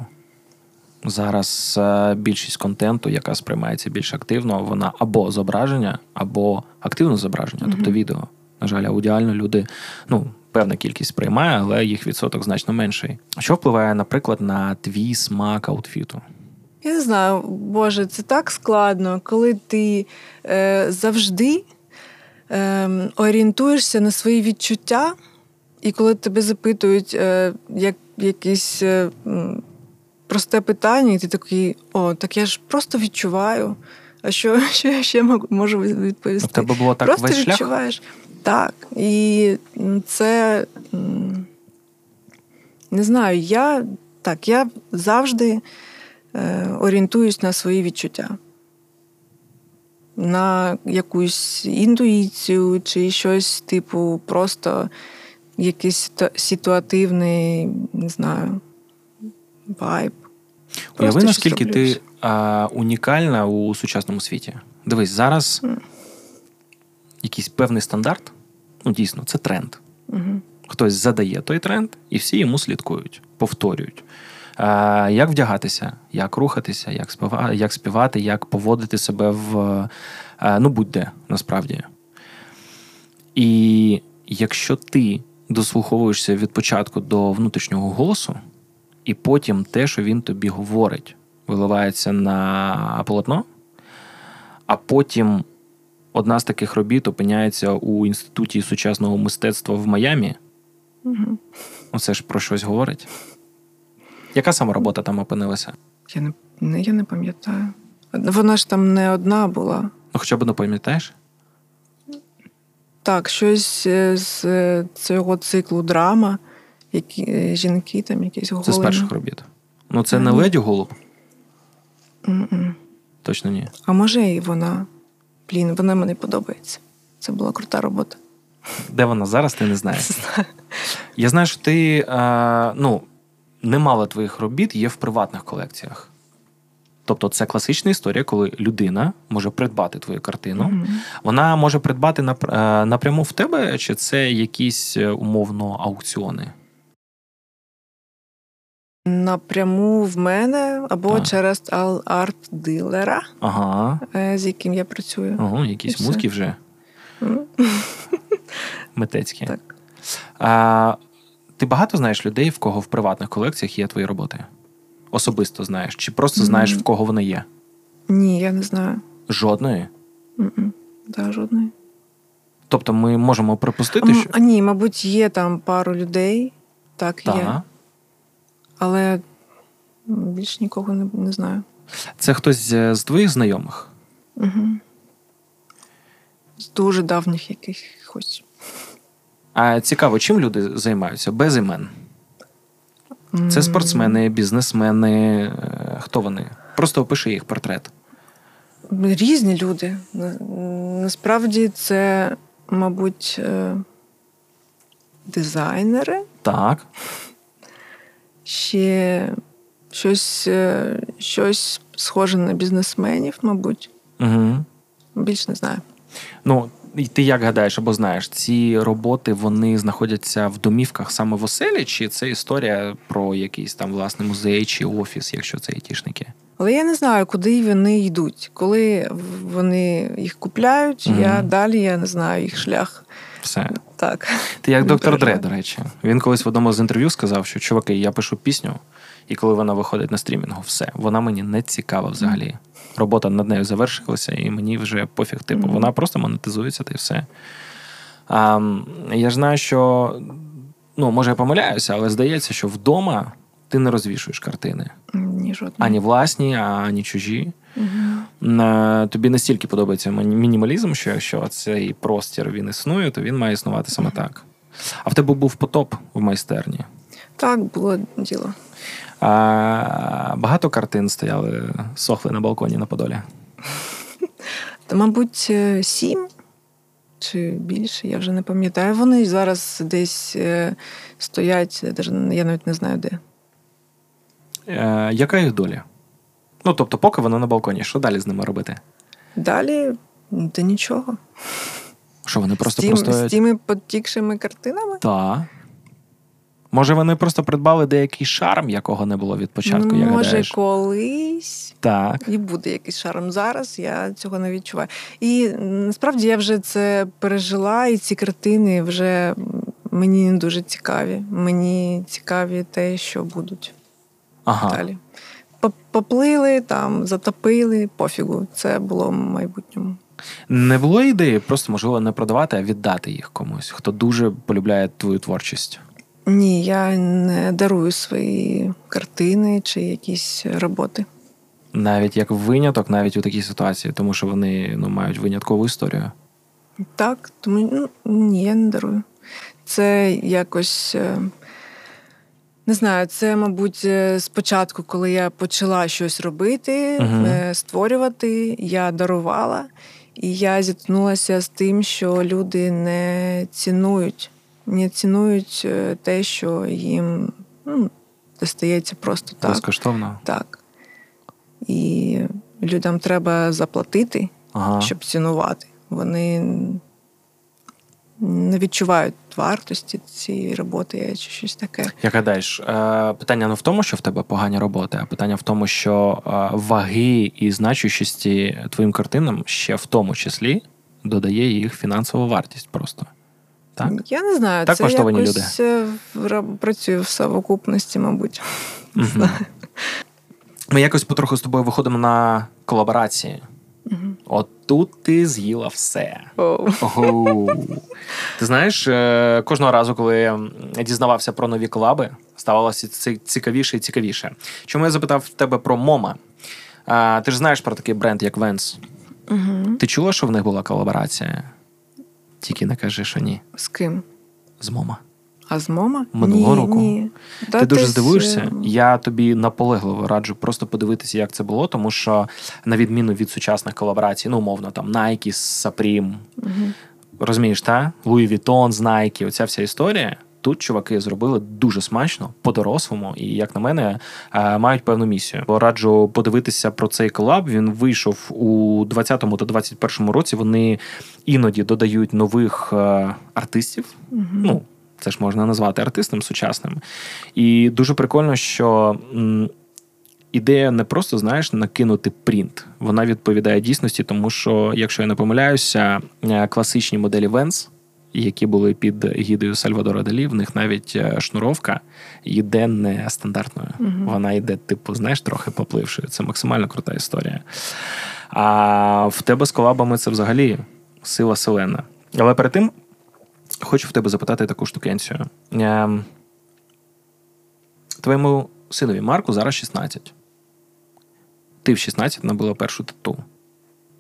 Зараз е, більшість контенту, яка сприймається більш активно, вона або зображення, або активне зображення, тобто відео. На жаль, аудіально люди, ну, певна кількість сприймає, але їх відсоток значно менший. Що впливає, наприклад, на твій смак outfit у?
Я не знаю, Боже, це так складно, коли ти е, завжди е, орієнтуєшся на свої відчуття І коли тебе запитують е, як якесь е, просте питання, і ти такий, о, так я ж просто відчуваю. А що, що я ще можу відповісти?
Тебе було так
просто
весь шлях?
відчуваєш. Так. І це не знаю, я так, я завжди е, орієнтуюсь на свої відчуття. На якусь інтуїцію чи щось, типу, просто якийсь ситуативний, не знаю, вайб.
Уяви, наскільки ти а, унікальна у сучасному світі. Дивись, зараз якийсь певний стандарт, ну дійсно, це тренд.
Мгм.
Хтось задає той тренд, і всі йому слідкують, повторюють. А, як вдягатися, як рухатися, як, співа, як співати, як поводити себе в ну будь-де насправді. І якщо ти дослуховуєшся від початку до внутрішнього голосу, і потім те, що він тобі говорить, виливається на полотно, а потім одна з таких робіт опиняється у інституті сучасного мистецтва в Майамі.
Мгм.
Оце ж про щось говорить. Яка саме робота там опинилася?
Я не, не, я не пам'ятаю. Вона ж там не одна була.
Ну, хоча б не пам'ятаєш?
Так, щось е, з е, цього циклу драма, які е, жінки там якісь
Це з перших робіт. Ну, це
А,
не
ні.
леді голуб? Точно ні.
А може і вона. Блін, вона мені подобається. Це була крута робота.
Де вона зараз, ти не знаєш. Я знаю, що ти е, ну, немало твоїх робіт є в приватних колекціях. Тобто, це класична історія, коли людина може придбати твою картину.
Мгм.
Вона може придбати е, напряму в тебе, чи це якісь е, умовно аукціони?
Напряму в мене або
Так.
через ал- арт-дилера,
Ага.
е, з яким я працюю. І
якісь музики вже
М,
митецькі.
Так.
А, ти багато знаєш людей, в кого в приватних колекціях є твої роботи? Особисто знаєш? Чи просто знаєш, в кого вони є?
Ні, я не знаю.
Жодної.
М-м. Да, жодної.
Тобто ми можемо припустити, що.
А ні, мабуть, є там пару людей. Так, є. Але більш нікого не, не знаю.
Це хтось з з твоїх знайомих?
Угу. З дуже давніх якихось.
А цікаво, чим люди займаються? Без імен. Це спортсмени, бізнесмени. е, Хто вони? Просто опиши їх портрет.
Різні люди. Насправді це, мабуть, е, дизайнери,
Так.
ще щось, е, щось схоже на бізнесменів, мабуть.
Угу.
Більш не знаю.
Ну, і ти як гадаєш або знаєш, ці роботи вони знаходяться в домівках саме в оселі, чи це історія про якийсь там власний музей чи офіс, якщо це айтішники?
Але я не знаю, куди вони йдуть. Коли вони їх купляють,
Мгм.
я далі я не знаю їх шлях.
Все.
Так.
Ти як доктор Дре, до речі. Він колись в одному з інтерв'ю сказав, що чуваки, я пишу пісню, і коли вона виходить на стрімінгу, все, вона мені не цікава взагалі. Робота над нею завершилася, і мені вже пофіг, типу,
Мгм.
вона просто монетизується та й все. А, я ж знаю, що ну, може я помиляюся, але здається, що вдома ти не розвішуєш картини.
Ні, жодної.
Ані власні, ані чужі. Е, Тобі настільки подобається мінімалізм, що якщо цей простір він існує, то він має існувати саме так. А в тебе був потоп в майстерні.
Так, було діло.
А, багато картин стояли, сохли на балконі на Подолі.
Та, мабуть, е, сім чи більше, я вже не пам'ятаю. Вони зараз десь е, стоять, я навіть не знаю де.
Е, яка їх доля? Ну, тобто, поки воно на балконі, що далі з ними робити?
Далі та нічого.
Що вони просто
з тими потікшими картинами.
Так. Може, вони просто придбали деякий шарм, якого не було від початку,
ну,
як
може,
гадаєш?
колись
Так.
і буде якийсь шарм зараз, я цього не відчуваю. І насправді я вже це пережила, і ці картини вже мені не дуже цікаві. Мені цікаві те, що будуть
Ага.
далі. По- Поплили, там, затопили, пофігу. Це було в майбутньому.
Не було ідеї, просто можливо не продавати, а віддати їх комусь, хто дуже полюбляє твою творчість.
Ні, я не дарую свої картини чи якісь роботи.
Навіть як виняток, навіть у такій ситуації, тому що вони ну, мають виняткову історію.
Так, тому ну, ні, я не дарую. Це якось. е, Не знаю, це, мабуть, е, спочатку, коли я почала щось робити, е, створювати, я дарувала, і я зіткнулася з тим, що люди не цінують, не цінують е, те, що їм ну, достається просто так.
Безкоштовно.
Так. І людям треба заплатити,
Ага.
щоб цінувати. Вони не відчувають вартості цієї роботи чи щось таке.
Як гадаєш, е, питання не в тому, що в тебе погані роботи, а питання в тому, що е, ваги і значущості твоїм картинам ще в тому числі додає їх фінансова вартість просто. Так?
Я не знаю,
Так
це якось е, в- працює в совокупності, мабуть. Не знаю.
Ми якось потроху з тобою виходимо на колаборації. От тут ти з'їла все. Ого. Ти знаєш, е, кожного разу, коли я дізнавався про нові колаби, ставалося цікавіше і цікавіше. Чому я запитав тебе про Мома? Ти ж знаєш про такий бренд, як Vans.
Угу.
Ти чула, що в них була колаборація? Тільки не кажи, що ні.
З ким?
З Мома.
А з мома?
Минулого
ні,
року.
Ні. Та
Ти дуже здивуєшся. Я тобі наполегливо раджу просто подивитися, як це було, тому що на відміну від сучасних колаборацій, ну умовно, там Nike Supreme,
угу.
розумієш, та? Louis Vuitton з Nike, оця вся історія. Тут чуваки зробили дуже смачно, по-дорослому, і, як на мене, е, мають певну місію. Бо Раджу подивитися про цей колаб. Він вийшов у 20-му та 21-му році. Вони іноді додають нових е, артистів. Ну, це ж можна назвати артистом сучасним. І дуже прикольно, що. Ідея не просто, знаєш, накинути принт. Вона відповідає дійсності, тому що, якщо я не помиляюся, е, класичні моделі Vans, які були під гідою Сальвадора Далі, в них навіть е, шнуровка йде не стандартною. Вона йде, типу, знаєш, трохи поплившою. Це максимально крута історія. А в тебе з колабами це взагалі сила селена. Але перед тим хочу в тебе запитати таку штукенцію. Ем, Твоєму синові Марку зараз 16. Ти в 16 набила першу тату.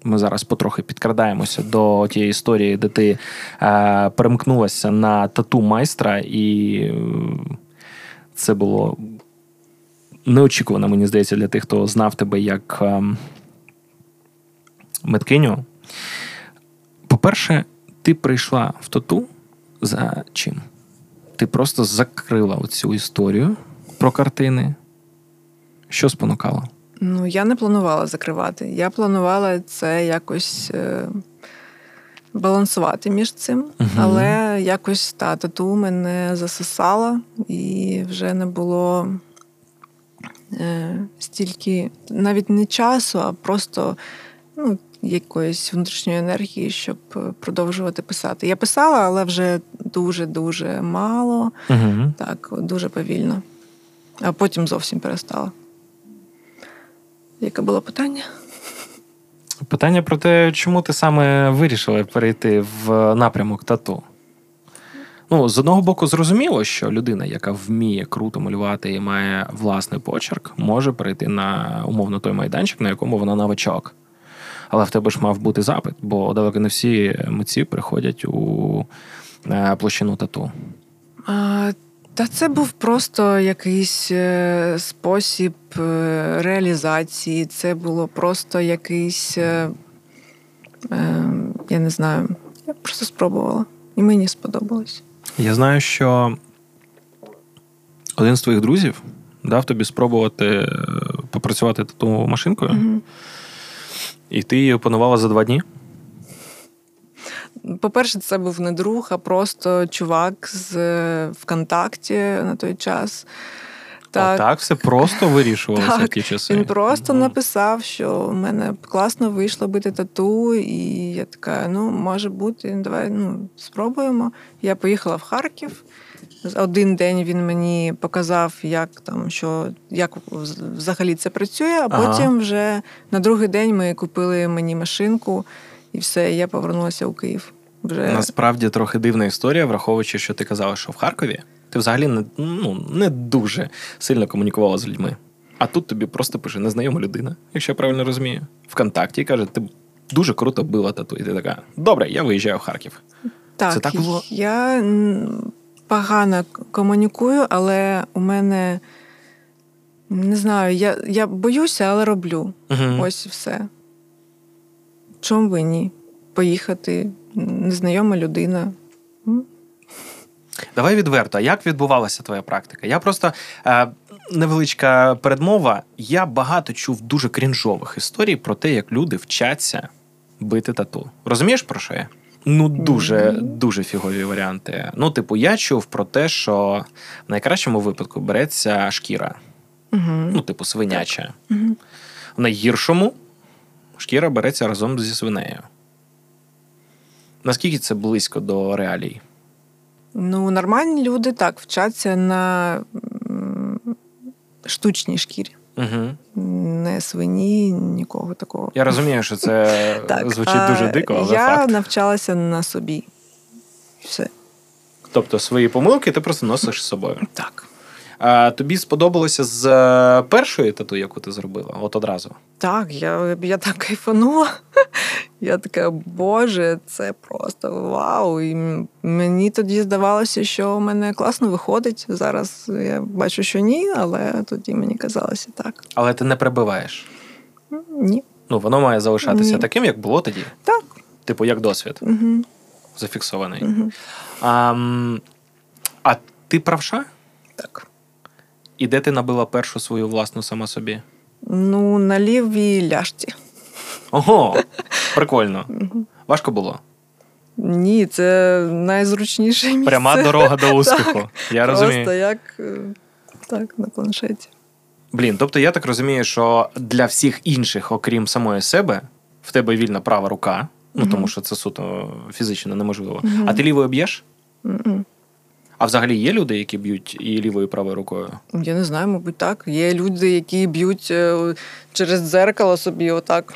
Ми зараз потрохи підкрадаємося до тієї історії, де ти е, перемкнулася на тату майстра, і е, це було неочікувано, мені здається, для тих, хто знав тебе як е, меткиню. По-перше, ти прийшла в тату за чим? Ти просто закрила оцю історію про картини. Що спонукало?
Ну, я не планувала закривати. Я планувала це якось е, балансувати між цим,
Мгм.
але якось та тату мене засосала, і вже не було е, стільки навіть не часу, а просто ну, якоїсь внутрішньої енергії, щоб е, продовжувати писати. Я писала, але вже дуже-дуже мало,
Угу.
так, дуже повільно. А потім зовсім перестала. Яке було питання?
Питання про те, чому ти саме вирішила перейти в напрямок тату? Ну, з одного боку, зрозуміло, що людина, яка вміє круто малювати і має власний почерк, може перейти на умовно той майданчик, на якому вона новачок. Але в тебе ж мав бути запит, бо далеко не всі митці приходять у е, площину тату.
Та це був просто якийсь е, спосіб е, реалізації. Це було просто якийсь, е, я не знаю, я просто спробувала. І мені сподобалось.
Я знаю, що один з твоїх друзів дав тобі спробувати попрацювати тату машинкою,
Мгм.
і ти її опанувала за два дні.
По-перше, це був не друг, а просто чувак з е, ВКонтакті на той час.
Так, так все просто вирішувалося в ті часи.
Він просто
Мгм.
написав, що в мене класно вийшло бити тату, і я така: ну, може бути, давай ну, спробуємо. Я поїхала в Харків. Один день він мені показав, як там що як взагалі це працює, а
Ага.
потім вже на другий день ми купили мені машинку, і все, я повернулася у Київ. Вже
Насправді трохи дивна історія, враховуючи, що ти казала, що в Харкові ти взагалі не, ну, не дуже сильно комунікувала з людьми. А тут тобі просто пише незнайома людина, якщо я правильно розумію, ВКонтакті і каже, ти дуже круто била тату. І ти така, добре, я виїжджаю в Харків.
так,
Це так було?
я погано комунікую, але у мене не знаю, я, я боюся, але роблю.
Угу.
Ось і все. Чому би ні? Поїхати, незнайома людина.
Давай відверто, як відбувалася твоя практика? Я просто е, невеличка передмова. Я багато чув дуже крінжових історій про те, як люди вчаться бити тату. Розумієш про що я? Ну, дуже, дуже фігові варіанти. Ну, типу, я чув про те, що в найкращому випадку береться шкіра,
Угу.
ну, типу, свиняча.
Угу.
В найгіршому шкіра береться разом зі свинею. Наскільки це близько до реалій?
Ну, нормальні люди так вчаться на штучній шкірі.
Угу.
Не свині, нікого такого.
Я розумію, що це
Так,
звучить дуже дико, але
я
факт.
навчалася на собі. Все.
Тобто свої помилки ти просто носиш з собою.
Так.
А тобі сподобалося з е, першої тату, яку ти зробила, от одразу.
Так, я, я так кайфанула. Я така, боже, це просто вау. І мені тоді здавалося, що у мене класно виходить. Зараз я бачу, що ні, але тоді мені казалося так.
Але ти не прибиваєш.
Ні.
Ну, воно має залишатися
Ні.
таким, як було тоді.
Так.
Типу, як досвід,
Угу.
зафіксований.
Угу.
А, а ти правша?
Так.
І де ти набила першу свою власну сама собі?
Ну, на лівій ляшці.
Ого, прикольно. Важко було.
Ні, це найзручніше місце.
Пряма дорога до успіху. Я
Просто як е, так, на планшеті.
Блін, тобто я так розумію, що для всіх інших, окрім самої себе, в тебе вільна права рука, ну
Мгм.
тому що це суто фізично неможливо.
Мгм.
А ти лівою б'єш?
М-м.
А взагалі є люди, які б'ють і лівою, і правою рукою?
Я не знаю, мабуть, так. Є люди, які б'ють е, через дзеркало собі отак.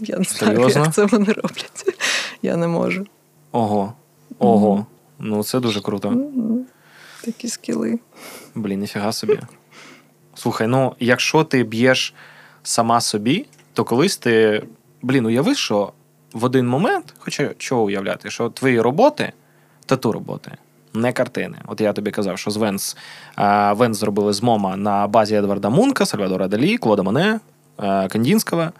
Я не знаю, як це вони роблять. Я не можу.
Ого. Ого. Ну це дуже круто.
М-м. Такі скіли.
Блін, ніфіга собі. Слухай, ну якщо ти б'єш сама собі, то колись ти. Блін, уяви, що в один момент, хоча чого уявляти, що твої роботи, тату роботи, не картини. От я тобі казав, що з Венс, Венс зробили з Мома на базі Едварда Мунка, Сальвадора Далі, Клода Моне, Кандінського.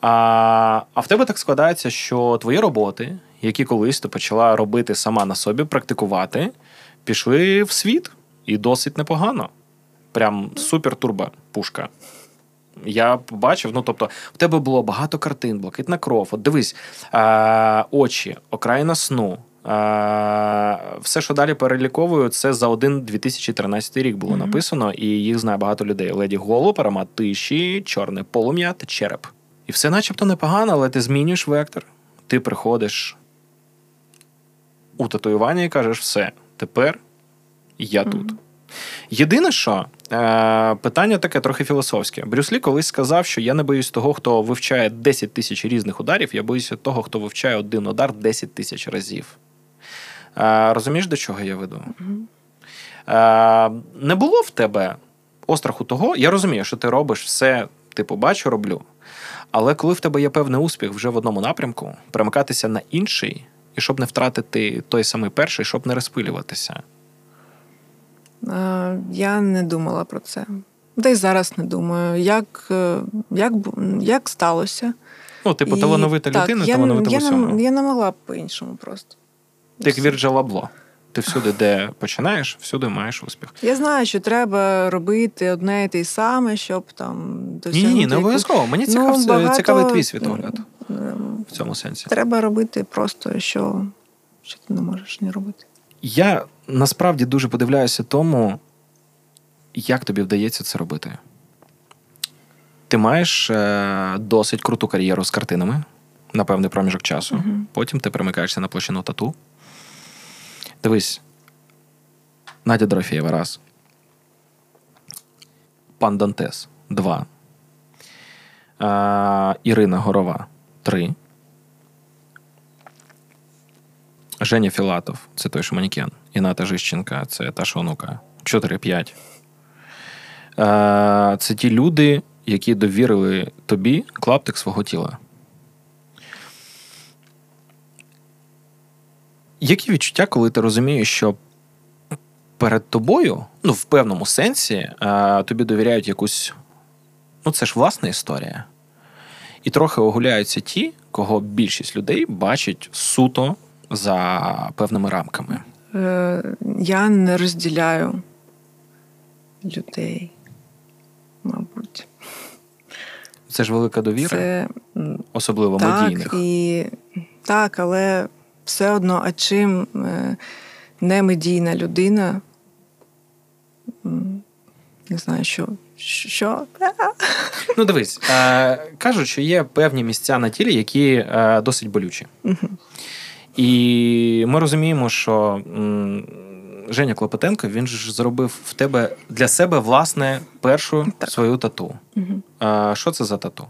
А, а в тебе так складається, що твої роботи, які колись ти почала робити сама на собі, практикувати, пішли в світ і досить непогано. Прям супер турбо пушка. Я побачив, ну тобто, в тебе було багато картин, блакитна кров. От дивись, а, очі, окраїна сну. Все, що далі переліковую, це за один 2013 рік було
Мгм.
написано, і їх знає багато людей. Леді Голуб, аромат тиші, чорне полум'я та череп. І все начебто непогано, але ти змінюєш вектор. Ти приходиш у татуювання і кажеш, все, тепер я тут.
Мгм.
Єдине, що е, питання таке трохи філософське. Брюс Лі колись сказав, що я не боюсь того, хто вивчає 10 тисяч різних ударів, я боюся того, хто вивчає один удар 10 тисяч разів. Е, розумієш, до чого я веду? Е, не було в тебе остраху того, я розумію, що ти робиш все, типу, бачу, роблю. Але коли в тебе є певний успіх вже в одному напрямку, перемикатися на інший, і щоб не втратити той самий перший, щоб не розпилюватися.
Я не думала про це. Та й зараз не думаю. Як, е, як, як сталося?
Ну, типу,
І-
талановита
так,
людина,
я,
талановита в усьому.
я не могла б по-іншому просто.
Ти як. Вірджа Лабло. Ти всюди, де починаєш, всюди маєш успіх.
Я знаю, що треба робити одне і те саме, щоб там
Ні,
досягнути.
ні, не обов'язково. Мені
Ну, багато-
цікавий твій світогляд
Ем,
в цьому сенсі.
Треба робити просто, що, що ти не можеш не робити.
Я насправді дуже подивляюся тому, як тобі вдається це робити. Ти маєш е, досить круту кар'єру з картинами на певний проміжок часу.
Мгм.
Потім ти перемикаєшся на площину тату. Дивись, Надя Дорофєєва раз. Пан Дантес два. Е, Ірина Горова три. Женя Філатов, це той, що манікен. І Ната Жищенка, це та що онука. 4-5. Е, Це ті люди, які довірили тобі клаптик свого тіла. Які відчуття, коли ти розумієш, що перед тобою, ну, в певному сенсі, е, тобі довіряють якусь. Ну, це ж власна історія. І трохи огуляються ті, кого більшість людей бачить суто за певними рамками.
Е, Я не розділяю людей, мабуть.
Це ж велика довіра,
Це
особливо
так,
медійних.
і так, але все одно, а чим е, не медійна людина, не знаю, що. що?
Ну, дивись, е, кажуть, що є певні місця на тілі, які е, досить болючі. І ми розуміємо, що Женя Клопотенко він ж зробив в тебе для себе власне першу
Так.
свою тату. Е, що це за тату?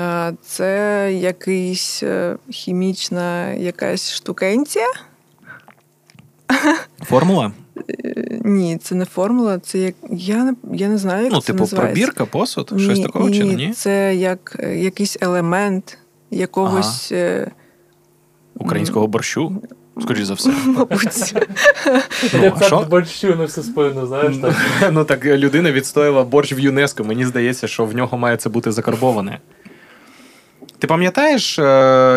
Е, Це якийсь е, хімічна якась штукенція.
Формула?
Е, Ні, це не формула, це як. Я не, я не знаю, як
ну,
це
типу,
називається.
пробірка, посуд, щось
Ні,
такого чи
ні,
ні?
Це як якийсь елемент якогось, е,
Українського борщу, скоріш за все.
мабуть.
Ну, а що?
Борщу на всю спину, знаєш, так.
Ну так людина відстояла борщ в ЮНЕСКО. Мені здається, що в нього має це бути закарбоване. Ти пам'ятаєш е,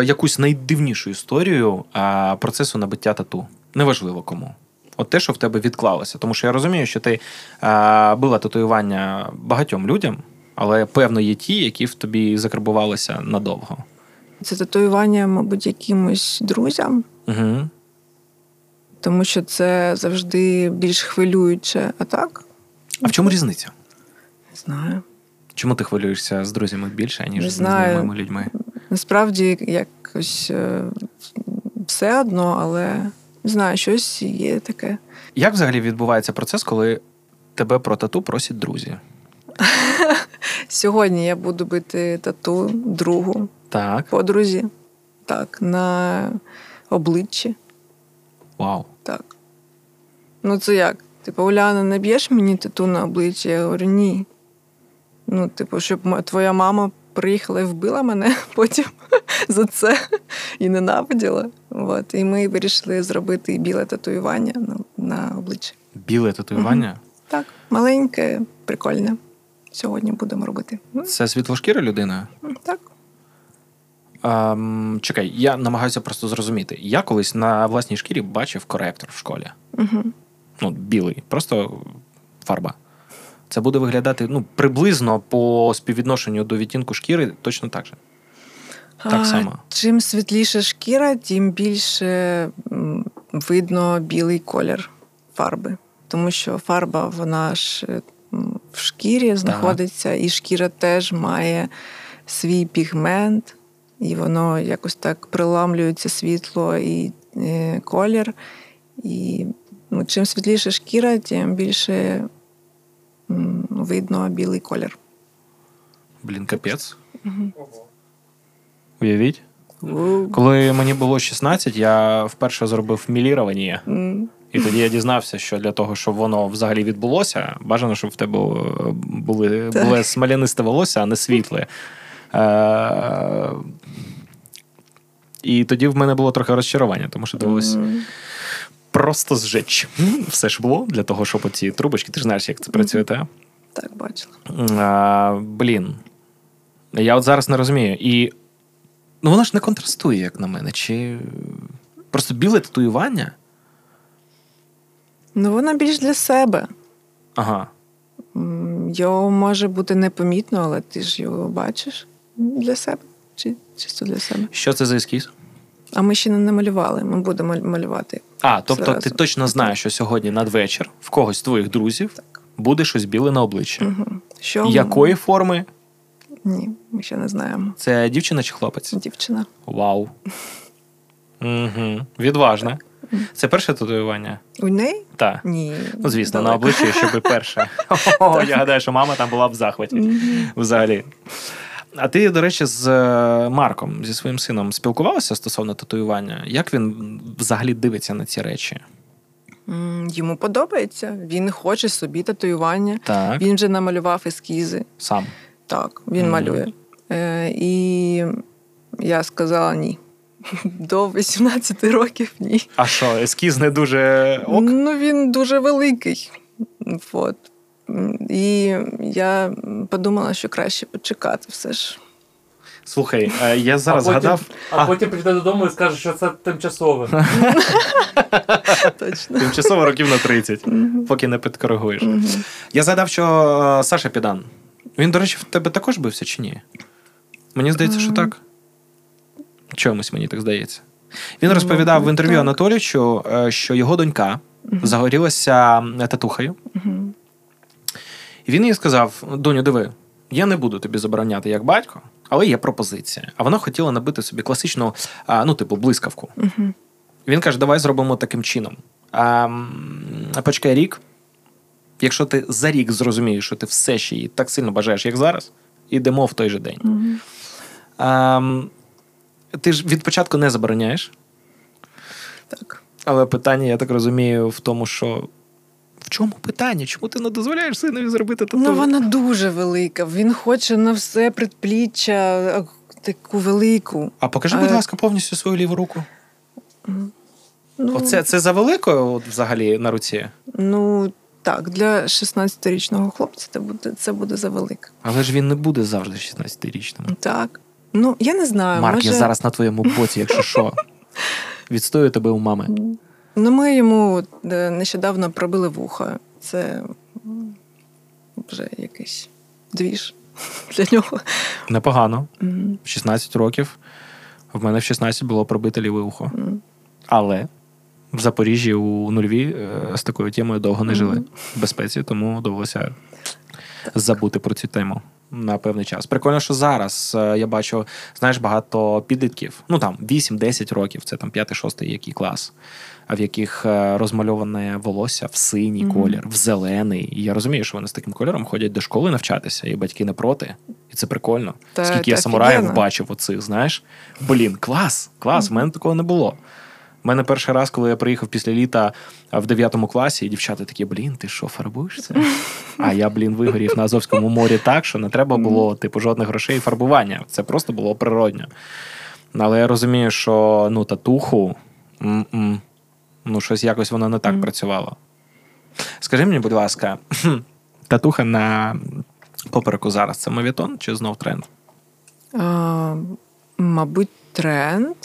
якусь найдивнішу історію е, процесу набиття тату? Неважливо кому. От те, що в тебе відклалося. Тому що я розумію, що ти е, била татуювання багатьом людям, але певно є ті, які в тобі закарбувалися надовго.
Це татуювання, мабуть, якимось друзям,
Угу.
тому що це завжди більш хвилююче. А так,
А в чому різниця?
не знаю.
Чому ти хвилюєшся з друзями більше, ніж
Не
з незнайомими людьми?
Насправді якось е, все одно, але не знаю, щось є таке.
Як взагалі відбувається процес, коли тебе про тату просять друзі?
Сьогодні я буду бити тату другу
Так,
подрузі, так, на обличчі.
вау.
Так. Ну, це як? Типу, Уляна, не б'єш мені тату на обличчя? Я говорю, ні. Ну, типу, щоб твоя мама приїхала і вбила мене потім за це і ненавиділа. От. І ми вирішили зробити біле татуювання на, на обличчі.
Біле татуювання.
Так, маленьке, прикольне. Сьогодні будемо робити. Ну,
Це світлошкіра людина.
Так.
Ем, чекай, я намагаюся просто зрозуміти. Я колись на власній шкірі бачив коректор в школі.
Угу.
Ну, білий, просто фарба. Це буде виглядати ну, приблизно по співвідношенню до відтінку шкіри точно так же. Так само.
Чим світліша шкіра, тим більше видно білий колір фарби. Тому що фарба, вона ж в шкірі знаходиться, і шкіра теж має свій пігмент, і воно якось так приламлюється світло і е, колір. І ну, чим світліша шкіра, тим більше видно білий колір.
Блін, капець. Уявіть.
У,
Коли мені було 16, я вперше зробив мілірування.
м,
І тоді я дізнався, що для того, щоб воно взагалі відбулося, бажано, щоб в тебе е, були, було смолянисте волосся, а не світле. Е- І тоді в мене було трохи розчарування, тому що довелося
м.
Просто зжечь. Все ж було для того, щоб оці трубочки, ти ж знаєш, як це працює, та?
Так, бачила.
А, блін. Я от зараз не розумію. І ну, воно ж не контрастує, як на мене. Чи просто біле татуювання?
Ну, вона більш для себе.
Ага.
Його може бути непомітно, але ти ж його бачиш для себе. Чи чисто для себе.
Що це за ескіз?
А ми ще не намалювали, ми будемо малювати.
А, тобто
Зразу.
ти точно знаєш, що сьогодні надвечір в когось з твоїх друзів
Так.
буде щось біле на обличчі.
Угу. Що?
Якої форми?
Ні, ми ще не знаємо.
Це дівчина чи хлопець?
Дівчина.
Вау. Угу. Відважне. Це перше татуювання?
У неї?
Так.
Ні.
Ну, звісно, на
далеко.
обличчі, щоб перше. О, я гадаю, що мама там була в захваті. Взагалі. А ти, до речі, з е, Марком, зі своїм сином, спілкувалася стосовно татуювання? Як він взагалі дивиться на ці речі?
Йому подобається. Він хоче собі татуювання.
Так.
Він вже намалював ескізи.
Сам.
Так, він
Мгм.
малює. Е, і я сказала ні. До 18 років ні.
А що, ескіз не дуже ок?
Ну, він дуже великий. От. І я подумала, що краще почекати все ж.
Слухай, е, я зараз
а потім,
згадав.
А, потім прийде додому і скаже, що це тимчасове.
Точно.
Тимчасово років на 30, поки не підкоригуєш. Я згадав, що е, Саша Підан. Він, до речі, в тебе також бився чи ні? Мені здається, що так. Чомусь мені так здається. Він
Ну,
розповідав в інтерв'ю е, що його донька загорілася е, татухою. І він їй сказав: Доню, диви, я не буду тобі забороняти як батько, але є пропозиція. А вона хотіла набити собі класичну, ну, типу, блискавку.
Мгм.
Він каже: давай зробимо таким чином. А, почекай рік. Якщо ти за рік зрозумієш, що ти все ще її так сильно бажаєш, як зараз, ідемо в той же день.
Мгм.
А, ти ж від початку не забороняєш,
Так.
але питання, я так розумію, в тому, що. В чому питання? Чому ти не дозволяєш синові зробити тату?
Ну, вона дуже велика. Він хоче на все предпліччя таку велику.
А покажи, будь
Е,
ласка, повністю свою ліву руку.
Ну,
Оце це за великою от, взагалі на руці.
ну так, для 16-річного хлопця це буде, це буде завелика.
Але ж він не буде завжди 16-річним.
Так. Ну, я не знаю.
Марк,
може...
я зараз на твоєму боці, якщо що. Відстою тебе у мами.
Ну, ми йому е, нещодавно пробили вуха. Це вже якийсь двіж для нього.
Непогано. В 16 років. В мене в 16 було пробите ліве ухо. Але в Запоріжжі у нульві е, з такою темою довго не жили в безпеці, тому довелося забути про цю тему на певний час. Прикольно, що зараз е, я бачу, знаєш, багато підлітків, ну там 8-10 років, це там 5-6 який клас, в яких е, розмальоване волосся в синій колір, в зелений. І я розумію, що вони з таким кольором ходять до школи навчатися, і батьки не проти. І це прикольно.
Та-
Скільки я самураїв
офігенно.
бачив оцих, знаєш? Блін, клас, клас, в мене такого не було. У мене перший раз, коли я приїхав після літа в 9 класі, і дівчата такі, блін, ти що, фарбуєшся? А я, блін, вигорів на Азовському морі так, що не треба було, типу, жодних грошей і фарбування. Це просто було природньо. Але я розумію, що ну, татуху, м-м, ну, щось якось воно не так працювало. Скажи мені, будь ласка, татуха на попереку зараз це мовітон чи знов тренд?
А, мабуть, тренд.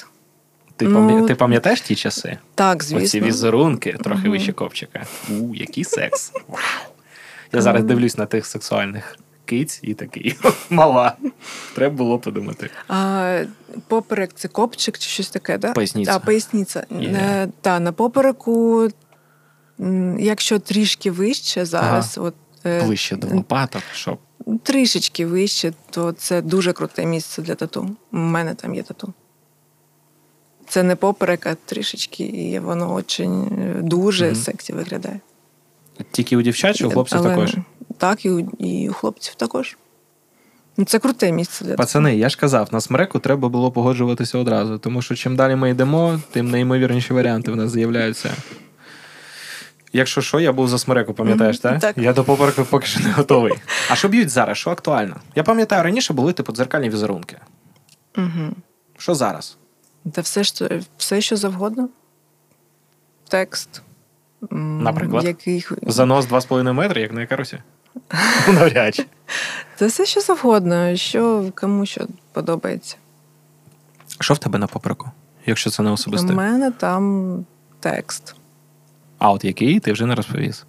Ти,
Ну,
пам'я- ти пам'ятаєш ті часи?
Так, звісно.
Оці візерунки трохи вище копчика. У, який секс. Вау. Я зараз дивлюсь на тих сексуальних киць і такий мала. Треба було подумати.
А, поперек це копчик чи щось таке, да?
Поясниця.
А, поясниця.
Є.
Е, та, на попереку, якщо трішки вище зараз, от, е,
Ближче до лопаток, щоб.
трішечки вище, то це дуже круте місце для тату. У мене там є тату. Це не поперек, а трішечки, і воно очень е, дуже
Мгм.
сексі виглядає.
Тільки у дівчат чи у хлопців
Але-
також.
Так, і у, і у хлопців також. Ну, Це круте місце для
Пацани, я ж казав, на смереку треба було погоджуватися одразу, тому що чим далі ми йдемо, тим неймовірніші варіанти в нас з'являються. Якщо що, я був за смереку, пам'ятаєш,
Мгм,
так?
так.
Я до попереку поки що не готовий. А що б'ють зараз? Що актуально? Я пам'ятаю, раніше були типу дзеркальні візерунки.
Угу.
Що зараз?
Та все, що, все, що завгодно. Текст.
Наприклад?
Яких...
Занос 2,5 метри, як на якарусі? Навряд чи.
Це все, що завгодно, що кому що подобається.
Що в тебе на попереку, якщо це не
У мене там текст.
А от який ти вже не розповіс.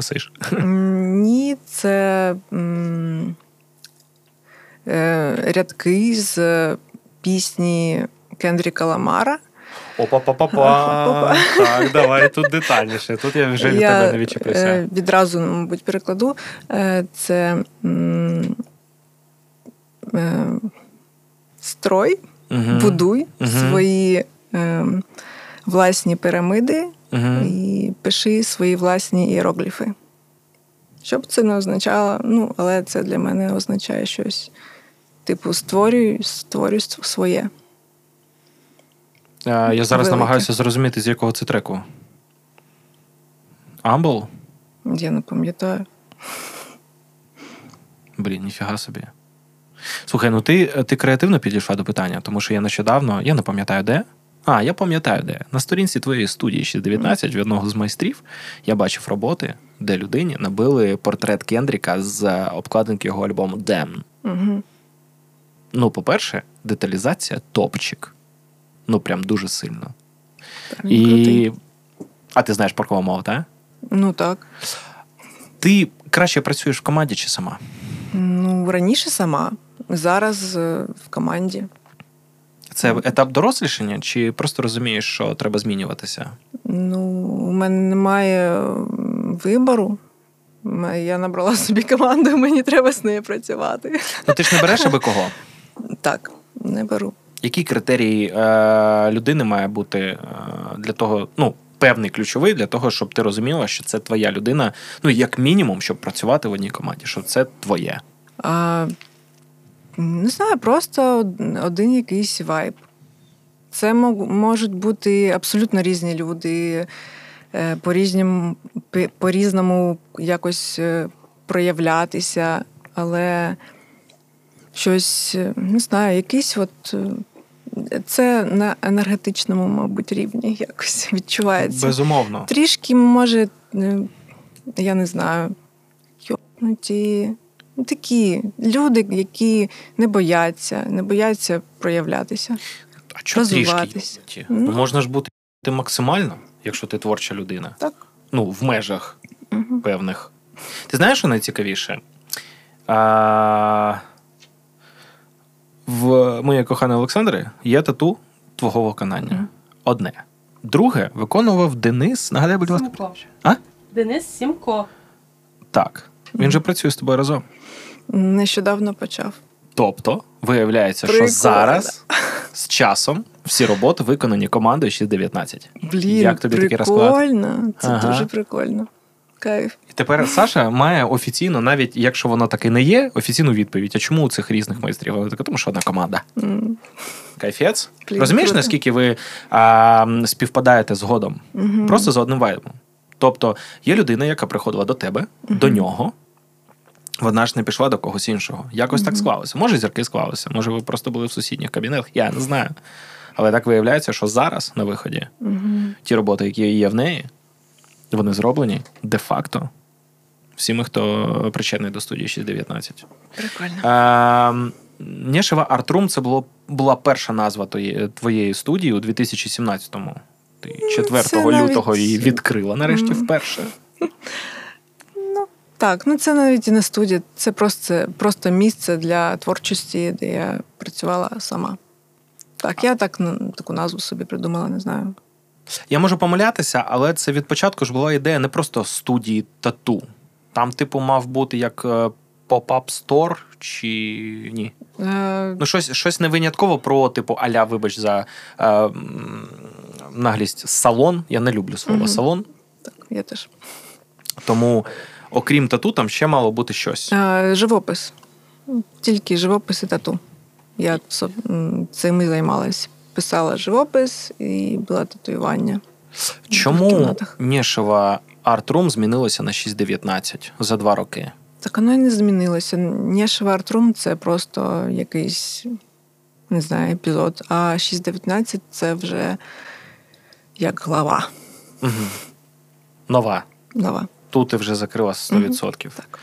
Сиш.
Ні, це м, е, рядки з пісні Кендріка Ламара.
Опа-па-па-па. Так, давай тут детальніше. Тут я вже від тебе не
е, відразу, мабуть, перекладу. Е, Це е, строй, будуй свої е, власні пірамиди і пиши свої власні іерогліфи. Що б це не означало, ну, але це для мене означає щось. Типу, створюй, створюй своє.
Е, Я зараз
Велике.
намагаюся зрозуміти, з якого це треку. Амбл?
Я не пам'ятаю.
Блін, ніфіга собі. Слухай, ну ти, ти креативно підійшла до питання, тому що я нещодавно, я не пам'ятаю де. А, я пам'ятаю де. На сторінці твоєї студії 619 в одного з майстрів я бачив роботи, де людині набили портрет Кендріка з обкладинки його альбому Демн.
Угу.
Ну, по-перше, деталізація топчик. Ну, прям дуже сильно.
І...
І. А ти знаєш паркова мова, так?
Ну так.
Ти краще працюєш в команді чи сама?
Ну, раніше сама, зараз е, в команді.
Це етап дорослішання, чи просто розумієш, що треба змінюватися?
Ну, у мене немає вибору. Я набрала собі команду, мені треба з нею працювати.
Ну ти ж не береш аби кого.
Так, не беру.
Які критерії е, людини має бути е, для того, ну, певний ключовий для того, щоб ти розуміла, що це твоя людина, ну, як мінімум, щоб працювати в одній команді, що це твоє.
А, не знаю, просто один якийсь вайб. Це можуть бути абсолютно різні люди, е, по-різному, по-різному якось е, проявлятися, але щось, е, не знаю, якийсь от. Це на енергетичному, мабуть, рівні якось відчувається.
Безумовно.
Трішки, може, е, я не знаю, йопнуті. Ну, Такі люди, які не бояться, не бояться проявлятися.
А чого трішки?
Ну.
Можна ж бути максимально, якщо ти творча людина.
Так.
Ну, в межах
Угу.
певних. Ти знаєш, що найцікавіше? А, в моєї коханої Олександри є тату твого виконання. Одне. Друге виконував Денис. Нагадай, будь ласка.
Сімко.
А?
Денис Сімко.
Так. Він же працює з тобою разом.
Нещодавно почав.
Тобто, виявляється, що зараз з часом всі роботи виконані командою 619.
Блін,
Як тобі такий розклад?
прикольно. Це
Ага.
дуже прикольно. Кайф.
І тепер Саша має офіційно, навіть якщо воно таки не є, офіційну відповідь. А чому у цих різних майстрів? Вона така, тому що одна команда.
М,
Кайфець. Розумієш, наскільки ви а, співпадаєте згодом?
мгм.
Просто за одним вайбом. Тобто є людина, яка приходила до тебе, до нього. Вона ж не пішла до когось іншого. Якось так склалося. Може, зірки склалися, може, ви просто були в сусідніх кабінетах, я не знаю. Але так виявляється, що зараз на виході ті роботи, які є в неї, вони зроблені де-факто всіми, хто причетний до студії 619.
Прикольно.
Е, Нєшева Артрум це було, була перша назва твоєї, студії у 2017-му. Ти 4
навіть-
лютого її відкрила нарешті вперше.
Так, ну це навіть і не студія, це просто, просто місце для творчості, де я працювала сама. Так, я так ну, таку назву собі придумала, не знаю.
Я можу помилятися, але це від початку ж була ідея не просто студії тату. Там, типу, мав бути як е, pop-up store чи ні.
Е,
Ну, щось, щось не винятково про, типу, аля, вибач за е, наглість салон. Я не люблю слово
Мгм.
салон.
так, я теж.
Тому, окрім тату, там ще мало бути щось.
Е, живопис. Тільки живопис і тату. Я цим і займалась. Писала живопис і була татуювання.
Чому. Нєшева Артрум змінилося на 6.19 за два роки?
Так воно і не змінилося. Нєшева артрум це просто якийсь, не знаю, епізод. А 6.19 це вже як глава.
Угу. Нова.
Нова.
Тут ти вже закрила 100%.
Так.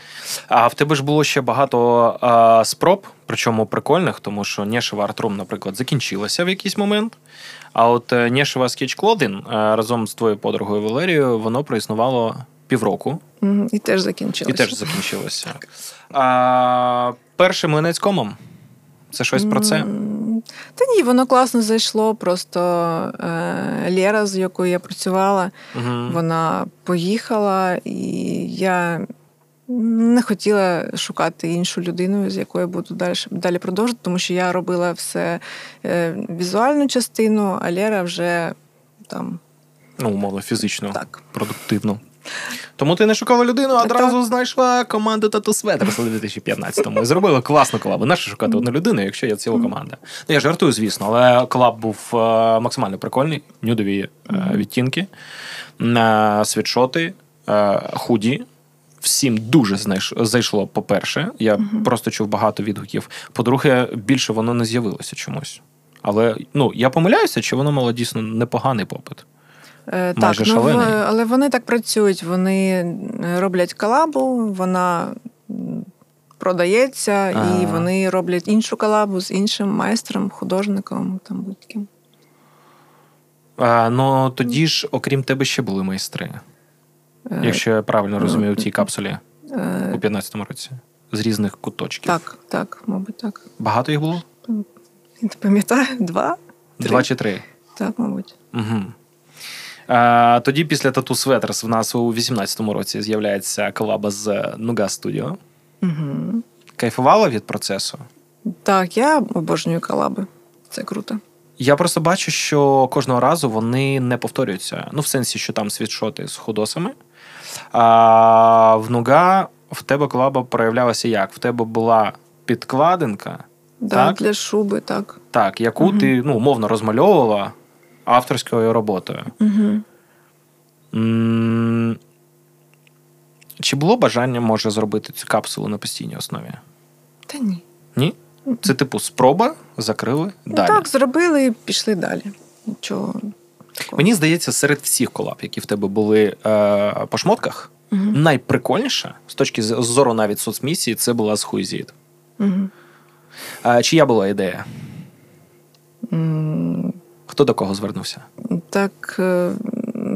А в тебе ж було ще багато а, спроб, причому прикольних, тому що Нєшева Артрум, наприклад, закінчилася в якийсь момент. А от Нєшева Clothing а, разом з твоєю подругою Валерією, воно проіснувало півроку
І теж
і
закінчилося.
теж закінчилося. А, першим млинецькомом. Це щось про це?
Та ні, воно класно зайшло. Просто е, Лєра, з якою я працювала,
Угу.
вона поїхала, і я не хотіла шукати іншу людину, з якою буду далі, далі продовжувати, тому що я робила все е, візуальну частину, а Лєра вже там
Ну, умовно, фізично,
так.
продуктивно. Тому ти не шукала людину, а одразу знайшла команду Тату Светерс у 2015-му. І зробила класну колабу. Нащо шукати одну людину, якщо є ціла команда? Ну, я жартую, звісно, але колаб був е, максимально прикольний. Нюдові е, відтінки, світшоти, худі. Всім дуже знайш... зайшло, по-перше. Я просто чув багато відгуків. По-друге, більше воно не з'явилося чомусь. Але ну, я помиляюся, чи воно мало дійсно непоганий попит.
Е,
Майже
так, ну, але вони так працюють. Вони е, роблять колабу, вона продається,
Ага.
і вони роблять іншу колабу з іншим майстром, художником, там будь-ким.
А, ну тоді ж, окрім тебе, ще були майстри.
Е,
Якщо я правильно розумію, в цій капсулі
е,
у 15-му році. З різних куточків.
Так, так, мабуть, так.
Багато їх було?
Не пам'ятаю, два? Три?
Два чи три.
Так, мабуть.
Угу. А, тоді після Тату Светерс в нас у 18-му році з'являється колаба з Нуга Studio.
Угу.
Кайфувала від процесу?
Так, я обожнюю колаби. Це круто.
Я просто бачу, що кожного разу вони не повторюються. Ну, в сенсі, що там світшоти з худосами. А в Нуга в тебе колаба проявлялася як? В тебе була підкладинка,
Да,
Так?
Для шуби, так.
так, яку ти ну, умовно розмальовувала авторською роботою.
Угу.
М, Чи було бажання, може, зробити цю капсулу на постійній основі?
Та ні.
Ні? Це типу спроба, закрили
Ну,
далі.
так, зробили і пішли далі. Нічого. Такого.
Мені здається, серед всіх колаб, які в тебе були е, по шмотках,
Мгм.
найприкольніша з точки зору навіть соцмісії, це була з Хуйзіт.
Мгм.
А, чия була ідея?
М,
Хто до кого звернувся?
Так е,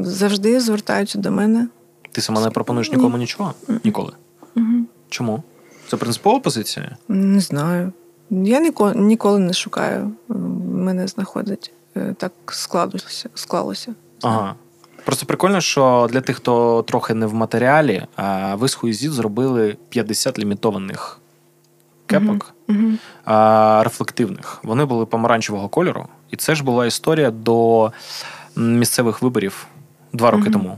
завжди звертаються до мене.
Ти сама не пропонуєш нікому нічого? Ніколи.
Угу.
Чому? Це принципова позиція?
Не знаю. Я ніколи, ніколи не шукаю. Мене знаходить. Е, Так складалося. склалося.
Ага. Просто прикольно, що для тих, хто трохи не в матеріалі, ви з Хуйзіт зробили 50 лімітованих кепок
Угу.
а, рефлективних. Вони були помаранчевого кольору, і це ж була історія до місцевих виборів два роки
Мгм.
тому.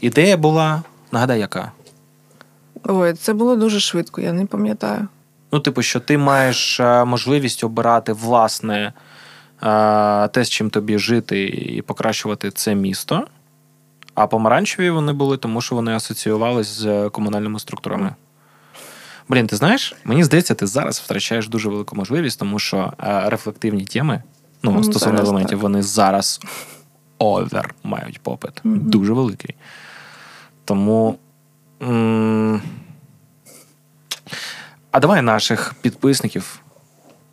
Ідея була, нагадай, яка?
Ой, це було дуже швидко, я не пам'ятаю.
Ну, типу, що ти маєш е, можливість обирати власне е, те, з чим тобі жити і покращувати це місто. А помаранчеві вони були, тому що вони асоціювалися з комунальними структурами. Блін, ти знаєш, мені здається, ти зараз втрачаєш дуже велику можливість, тому що е, рефлективні теми, ну,
Ну,
стосовно елементів,
так.
вони зараз овер мають попит.
Мгм.
Дуже великий. Тому. м, А давай наших підписників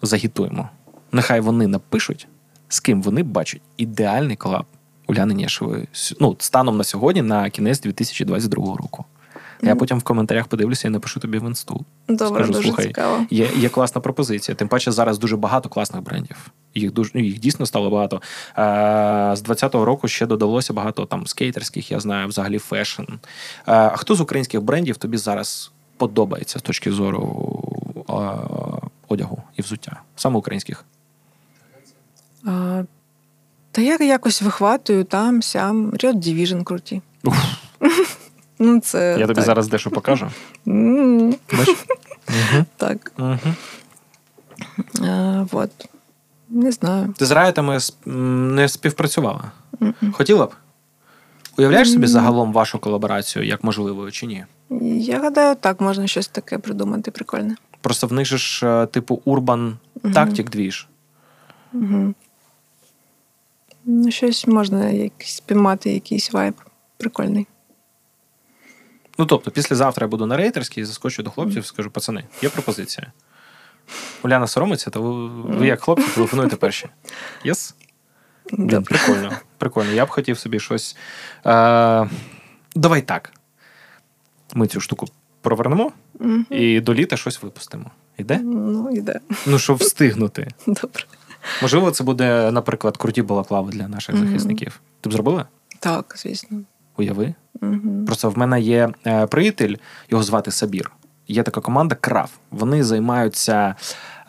загітуємо. Нехай вони напишуть, з ким вони бачать ідеальний колаб Уляни Нєшевої. Ну, станом на сьогодні, на кінець 2022 року. Я потім в коментарях подивлюся і напишу тобі в інсту.
Добре,
Скажу,
дуже
слухай,
цікаво.
Є, є класна пропозиція. Тим паче зараз дуже багато класних брендів. Їх дуже їх дійсно стало багато. Е, з 20-го року ще додалося багато там скейтерських, я знаю, взагалі fashion. А хто з українських брендів тобі зараз подобається з точки зору е, одягу і взуття? Саме українських.
А, та я якось вихватую там, сям. Riot Division круті. Ну, це
Я тобі
так.
зараз дещо покажу.
Так. А, вот. Не знаю.
Ти з райтами не співпрацювала? Хотіла б? Уявляєш собі загалом вашу колаборацію як можливою чи ні?
Я гадаю, так можна щось таке придумати прикольне.
Просто в них же ж, е, типу, урбан
Мгм.
тактик двіж.
Ну, щось можна якийсь, спіймати, якийсь вайб прикольний.
Ну, тобто, післязавтра я буду на рейтерській, заскочу до хлопців, скажу, пацани, є пропозиція. Уляна соромиться, то ви, ви як хлопці телефонуєте перші. Yes? Блін, прикольно. Прикольно. Я б хотів собі щось. Е, давай так. Ми цю штуку провернемо і до літа щось випустимо. Іде?
Ну, іде.
Ну, щоб встигнути.
Добре.
Можливо, це буде, наприклад, круті балаклави для наших захисників. Ти б зробила?
Так, звісно.
Уяви.
Угу.
Просто в мене є е, приятель, його звати Сабір. Є така команда Крав. Вони займаються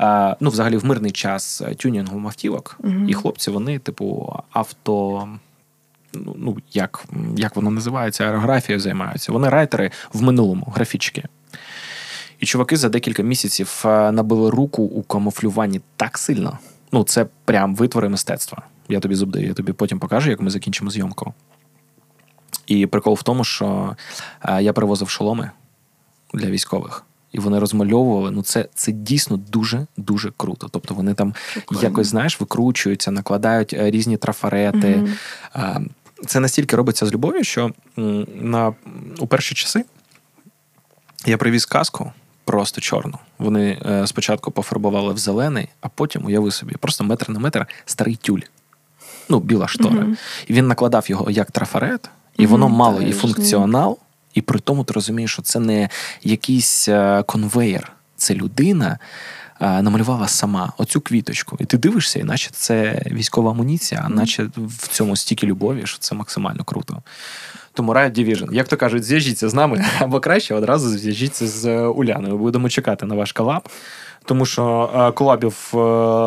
е, ну, взагалі в мирний час е, тюнінгом автівок.
Мгм.
І хлопці, вони, типу, авто. Ну, ну як, як воно називається, аерографією займаються. Вони райтери в минулому, графічки. І чуваки за декілька місяців е, набили руку у камуфлюванні так сильно. Ну, це прям витвори мистецтва. Я тобі зубдаю, я тобі потім покажу, як ми закінчимо зйомку. І прикол в тому, що е, я привозив шоломи для військових. І вони розмальовували. Ну, це це дійсно дуже дуже круто. Тобто вони там
Прикольно.
якось знаєш, викручуються, накладають е, різні трафарети. А, Це настільки робиться з любов'ю, що на у перші часи я привіз каску просто чорну. Вони е, спочатку пофарбували в зелений, а потім уяви собі, просто метр на метр старий тюль. Ну, біла штора.
Мгм.
І він накладав його як трафарет, і
Мгм,
воно мало і функціонал, і при тому ти розумієш, що це не якийсь е, конвейер, це людина. е, Намалювала сама оцю квіточку, і ти дивишся, і наче це військова амуніція, а наче в цьому стільки любові, що це максимально круто. Тому Riot Division, як то кажуть, зв'яжіться з нами, або краще одразу зв'яжіться з е, Уляною. Будемо чекати на ваш колаб, тому що е, колабів е,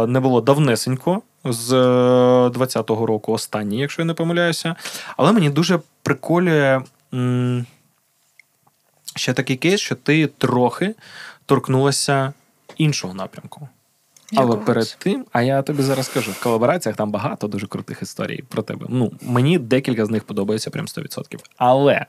не було давнесенько з е, 20-го року, останній, якщо я не помиляюся. Але мені дуже приколює ще такий кейс, що ти трохи торкнулася іншого напрямку. Але
Якогось.
перед тим, а я тобі зараз скажу, в колабораціях там багато дуже крутих історій про тебе. Ну, мені декілька з них подобається прям 100%. Але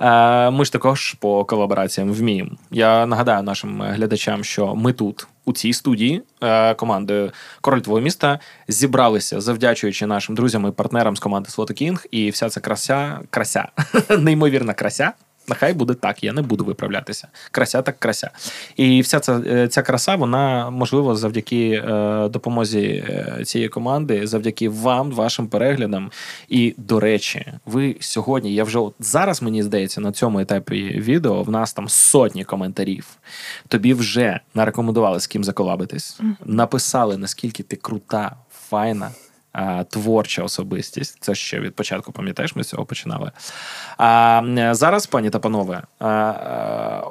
е, ми ж також по колабораціям вміємо. Я нагадаю нашим глядачам, що ми тут, у цій студії, е, командою Король твого міста, зібралися, завдячуючи нашим друзям і партнерам з команди Слото Кінг, і вся ця крася, крася, неймовірна крася. Нехай буде так, я не буду виправлятися. Крася так крася. І вся ця, е, ця краса, вона можливо завдяки е, допомозі е, цієї команди, завдяки вам, вашим переглядам. І до речі, ви сьогодні, я вже от зараз мені здається, на цьому етапі відео в нас там сотні коментарів. Тобі вже нарекомендували з ким заколабитись, написали наскільки ти крута, файна. А, Творча особистість, це ще від початку, пам'ятаєш, ми з цього починали. А зараз, пані та панове, а,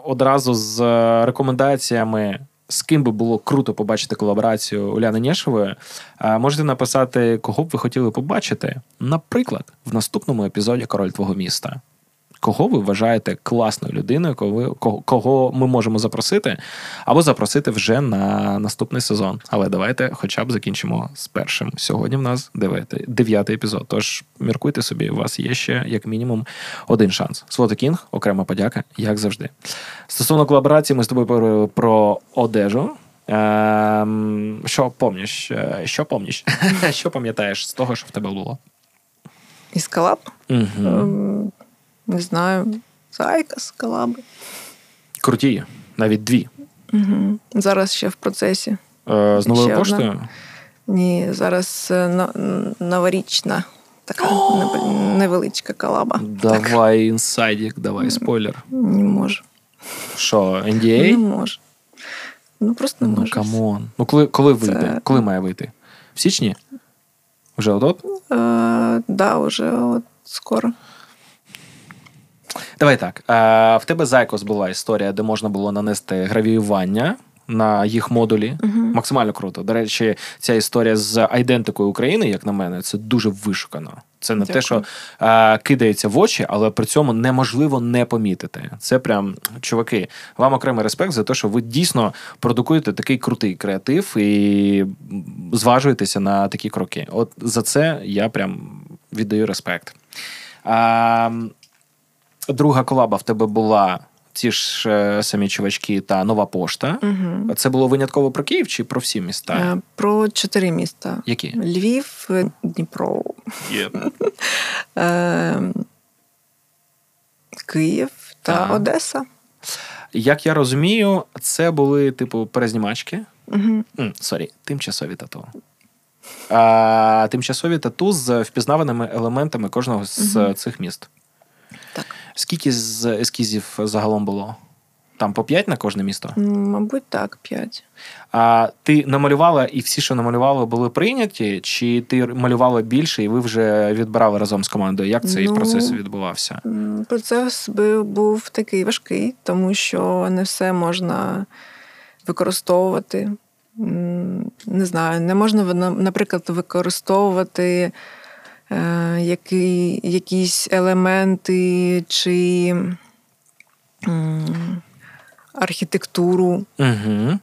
одразу з рекомендаціями, з ким би було круто побачити колаборацію Уляни Нєшевої, можете написати, кого б ви хотіли побачити, наприклад, в наступному епізоді Король твого міста. Кого ви вважаєте класною людиною, кого, ви- кого, кого ми можемо запросити, або запросити вже на наступний сезон. Але давайте хоча б закінчимо з першим. Сьогодні в нас дев'ятий, дев'ятий епізод. Тож міркуйте собі, у вас є ще як мінімум один шанс. Слота Кінг, окрема подяка, як завжди. Стосовно колаборації, ми з тобою говорили про одежу. Ем, що помніш? Е, Що помніш? Що пам'ятаєш з того, що в тебе було?
Із колаб?
Угу.
Не знаю. Зайка з колаби.
Круті, навіть дві.
Угу. Зараз ще в процесі.
Е, З новою
Ще одна.
поштою.
Ні, зараз е, новорічна така нев- невеличка колаба. Так,
Давай інсайдік, давай спойлер.
не можу.
Що,
Не можу. Ну просто не
Ну,
можу.
come on. Ну, коли, коли
Це-
вийде? Коли має вийти? В січні? Вже от?
Е, да, вже от скоро.
Давай так. Е, в тебе Зайкос була історія, де можна було нанести гравіювання на їх модулі. Максимально круто. До речі, ця історія з айдентикою України, як на мене, це дуже вишукано. Це не те, що е, кидається в очі, але при цьому неможливо не помітити. Це прям, чуваки, вам окремий респект за те, що ви дійсно продукуєте такий крутий креатив і зважуєтеся на такі кроки. От за це я прям віддаю респект. А, друга колаба в тебе була ті ж е, самі чувачки та нова пошта.
Угу.
Це було винятково про Київ чи про всі міста?
Е, про чотири міста:
Які?
Львів, е, Дніпро,
Є.
е, Київ та
Так.
Одеса.
Як я розумію, це були типу перезнімачки.
Угу.
Sorry, тимчасові тату. А, тимчасові тату з впізнаваними елементами кожного з
Мгм.
цих міст.
Так.
Скільки з ескізів загалом було? Там по 5 на кожне місто?
Мабуть, так, п'ять.
А ти намалювала, і всі, що намалювали, були прийняті, чи ти малювала більше, і ви вже відбирали разом з командою? Як цей
Ну,
процес відбувався?
Процес був такий важкий, тому що не все можна використовувати. Не знаю, не можна, наприклад, використовувати які, якісь елементи чи архітектуру
Угу.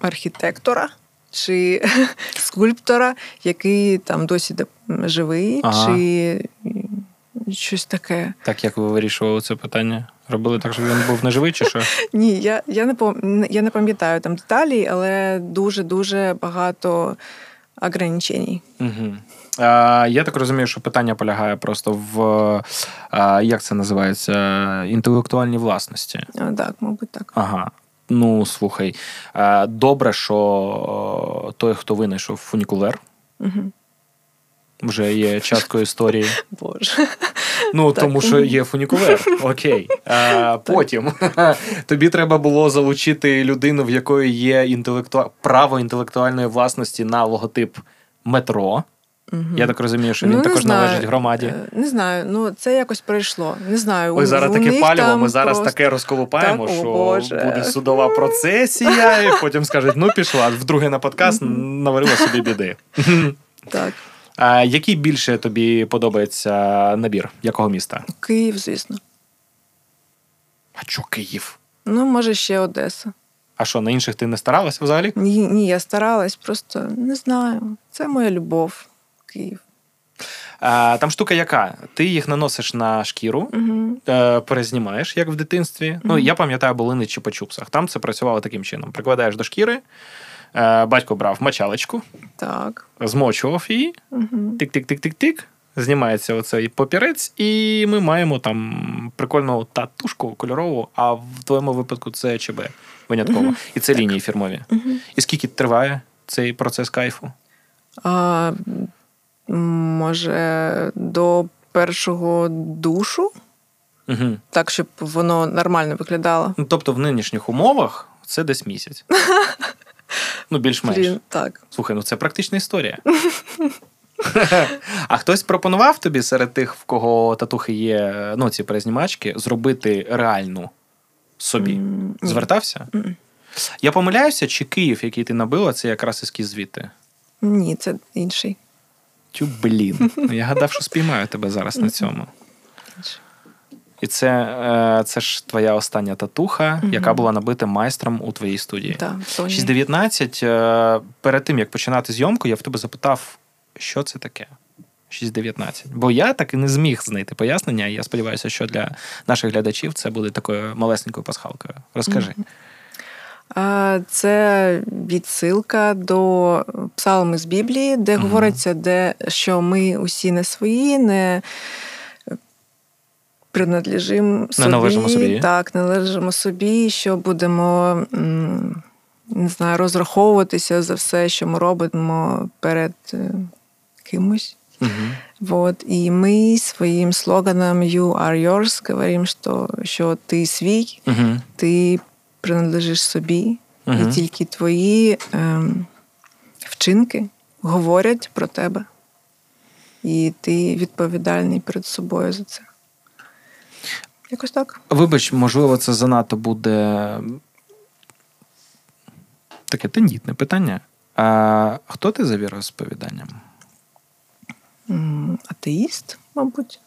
архітектора чи скульптора, який там досі живий,
Ага.
чи щось таке.
Так як ви вирішували це питання? Робили так, щоб він був неживий, чи що?
Ні, я, я, не, я не пам'ятаю там деталі, але дуже-дуже багато ограничень.
Угу. Я так розумію, що питання полягає просто в як це називається? Інтелектуальній власності.
А, Так, мабуть, так.
Ага. Ну, слухай, добре, що той, хто винайшов фунікулер,
Угу.
Вже є часткою історії.
Боже.
Ну,
Так.
тому що є фунікулер. Окей. А, потім тобі треба було залучити людину, в якої є інтелекту... право інтелектуальної власності на логотип метро.
Мгм.
Я так розумію, що він
Ну,
також
знаю.
належить громаді.
Е, Не знаю, ну це якось пройшло. Не знаю.
Ой, зараз
у
таке
них
паліво, ми зараз
просто-
таке розколупаємо,
Так,
що
Боже.
буде судова процесія, і потім скажуть: ну пішла, вдруге на подкаст наварила собі біди.
Так,
А який більше тобі подобається набір? Якого міста?
Київ, звісно.
А чо Київ?
Ну, може, ще Одеса.
А що, на інших ти не старалася взагалі?
Ні, ні, я старалась, просто не знаю. Це моя любов. Київ.
А, там штука яка? Ти їх наносиш на шкіру, е, перезнімаєш, як в дитинстві. Ну, я пам'ятаю, були на чупа-чупсах. Там це працювало таким чином: прикладаєш до шкіри, батько брав мочалочку,
Так.
змочував її,
Угу.
тик-тик-тик-тик-тик. Знімається оцей папірець, і ми маємо там прикольну татушку кольорову, а в твоєму випадку це ЧБ винятково.
Мгм.
І це лінії фірмові.
Угу.
І скільки триває цей процес кайфу?
А, може, до першого душу,
Угу.
так, щоб воно нормально виглядало.
Ну, тобто в нинішніх умовах це десь місяць. Ну, більш-менш.
Так.
Слухай, ну це практична історія. А хтось пропонував тобі серед тих, в кого татухи є, ну, ці перезнімачки, зробити реальну собі? Звертався? Я помиляюся, чи Київ, який ти набила, це якраз ескіз звідти?
Ні, це інший.
Тю, блін. Ну, Я гадав, що спіймаю тебе зараз на цьому. І це, е, це ж твоя остання татуха,
Мгм.
яка була набита майстром у твоїй студії.
Тоні.
6.19. е, Перед тим як починати зйомку, я в тебе запитав, що це таке. 6.19. Бо я так і не зміг знайти пояснення, і я сподіваюся, що для наших глядачів це буде такою малесенькою пасхалкою. Розкажи.
Це відсилка до псалми з Біблії, де говориться, де, що ми усі не свої, не принадлежимо собі.
належимо собі.
Так, належимо собі, що будемо не знаю, розраховуватися за все, що ми робимо перед е, кимось.
Угу.
Вот. І ми своїм слоганом You are yours говоримо, що, що ти свій,
Угу.
ти принадлежиш собі,
Мгм.
і тільки твої ем, вчинки говорять про тебе. І ти відповідальний перед собою за це. Якось так.
Вибач, можливо, це занадто буде таке тендітне питання. А хто ти за віросповіданням?
Атеїст, мабуть.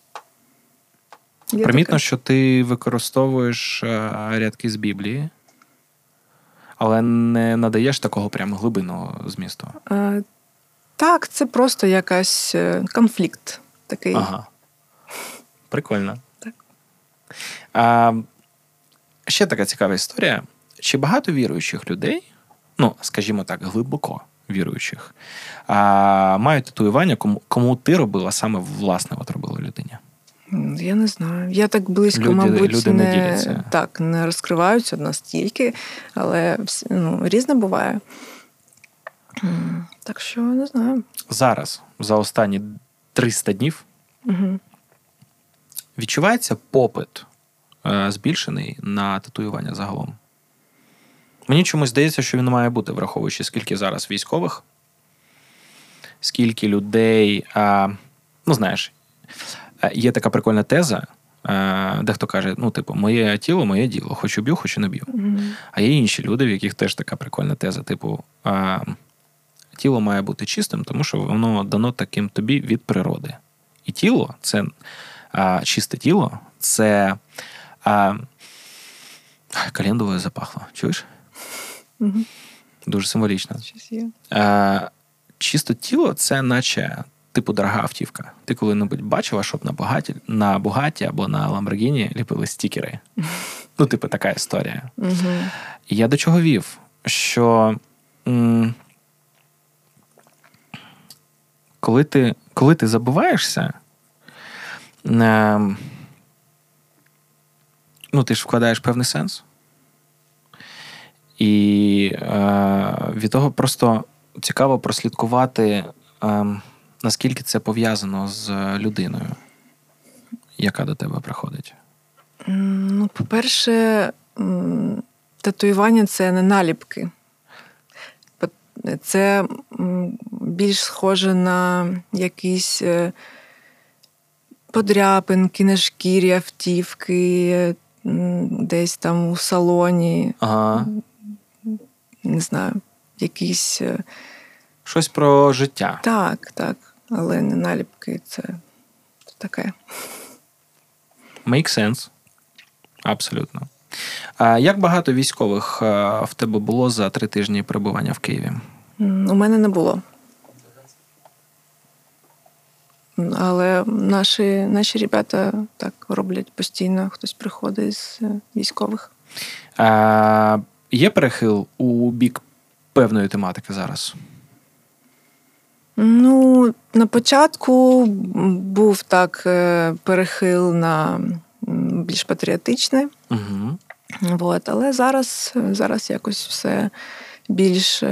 Є
Примітно,
таке.
що ти використовуєш е, рядки з Біблії, але не надаєш такого прямо глибинного змісту.
Е, Так, це просто якась е, конфлікт такий.
Ага. Прикольно. А, ще така цікава історія. Чи багато віруючих людей, ну, скажімо так, глибоко віруючих, а, мають татуювання, кому, кому ти робила саме власне от робила людині?
Я не знаю. Я так близько,
Люди-
мабуть,
люди не
не, так, не розкриваються настільки, але ну, різне буває. Так що не знаю.
Зараз, за останні 300 днів,
Угу.
Відчувається попит е, збільшений на татуювання загалом. Мені чомусь здається, що він має бути, враховуючи, скільки зараз військових, скільки людей. А, ну, знаєш, е, є така прикольна теза. е, Дехто каже: ну, типу, моє тіло, моє діло, хочу б'ю, хочу не б'ю. А є інші люди, в яких теж така прикольна теза, типу, а, тіло має бути чистим, тому що воно дано таким тобі від природи. І тіло це а, чисте тіло, це а, календовою запахло. Чуєш?
Угу.
Дуже символічно. А, чисто тіло це наче. Типу дорога автівка. Ти коли-небудь бачила, щоб на Бугаті, на Бугаті або на Ламборгіні ліпили стікери. Ну, типу, така історія.
Угу.
І я до чого вів? Що м- коли ти, коли ти забуваєшся, ну, ти ж вкладаєш певний сенс. І е, від того просто цікаво прослідкувати, е, наскільки це пов'язано з людиною, яка до тебе приходить.
Ну, по-перше, татуювання це не наліпки. Це більш схоже на якісь е, подряпинки на шкірі автівки, десь там у салоні,
Ага.
не знаю, якісь. е,
Щось про життя.
Так, так, але не наліпки, це таке.
Make sense. Абсолютно. А як багато військових е, в тебе було за три тижні перебування в Києві?
У мене не було. М, Але наші, наші ребята так роблять постійно, хтось приходить з е, військових.
А, є перехил у бік певної тематики зараз?
Ну, на початку був так е, перехил на більш патріотичне.
Угу.
От, але зараз, зараз якось все більш.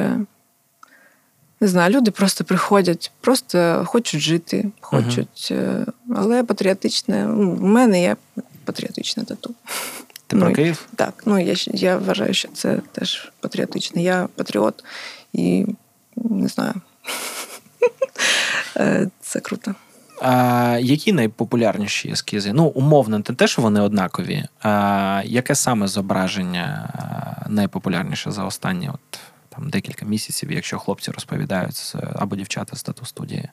Не знаю, люди просто приходять, просто хочуть жити, хочуть. е, Але патріотичне. ну, У мене є патріотичне тату.
Ти
Ну,
про
і-
Київ?
Так, ну я, я вважаю, що це теж патріотичне. Я патріот і не знаю. Е, Це круто.
А, які найпопулярніші ескізи? Ну, умовно, не те, що вони однакові. А, яке саме зображення найпопулярніше за останні от, там, декілька місяців, якщо хлопці розповідають з- або дівчата з тату студії?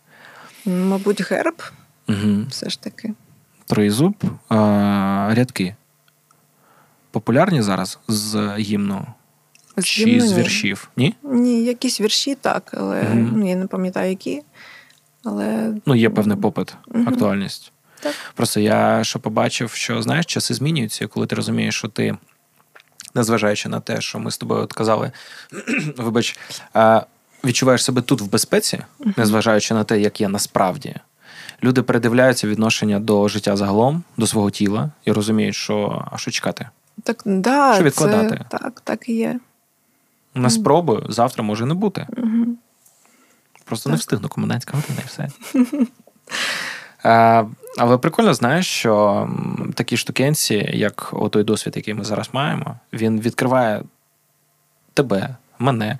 Мабуть, герб
Угу.
все ж таки.
Троєзуб, а, рядки. Популярні зараз з гімну
З
чи
гімну
з віршів? Ні?
Ні, якісь вірші так, але
Мгм.
ну, я не пам'ятаю, які. Але
Ну, є певний попит,
Мгм.
актуальність.
Так.
Просто я що побачив, що знаєш, часи змінюються, коли ти розумієш, що ти, незважаючи на те, що ми з тобою от казали, вибач, відчуваєш себе тут в безпеці, незважаючи на те, як є насправді. Люди передивляються відношення до життя загалом, до свого тіла, і розуміють, що а що чекати.
так, да,
Що відкладати?
Це, так, так і є.
На спробу завтра може не бути.
Угу.
Просто не встигну комендантська година і все. Але прикольно, знаєш, що такі штукенці, як той досвід, який ми зараз маємо, він відкриває тебе, мене,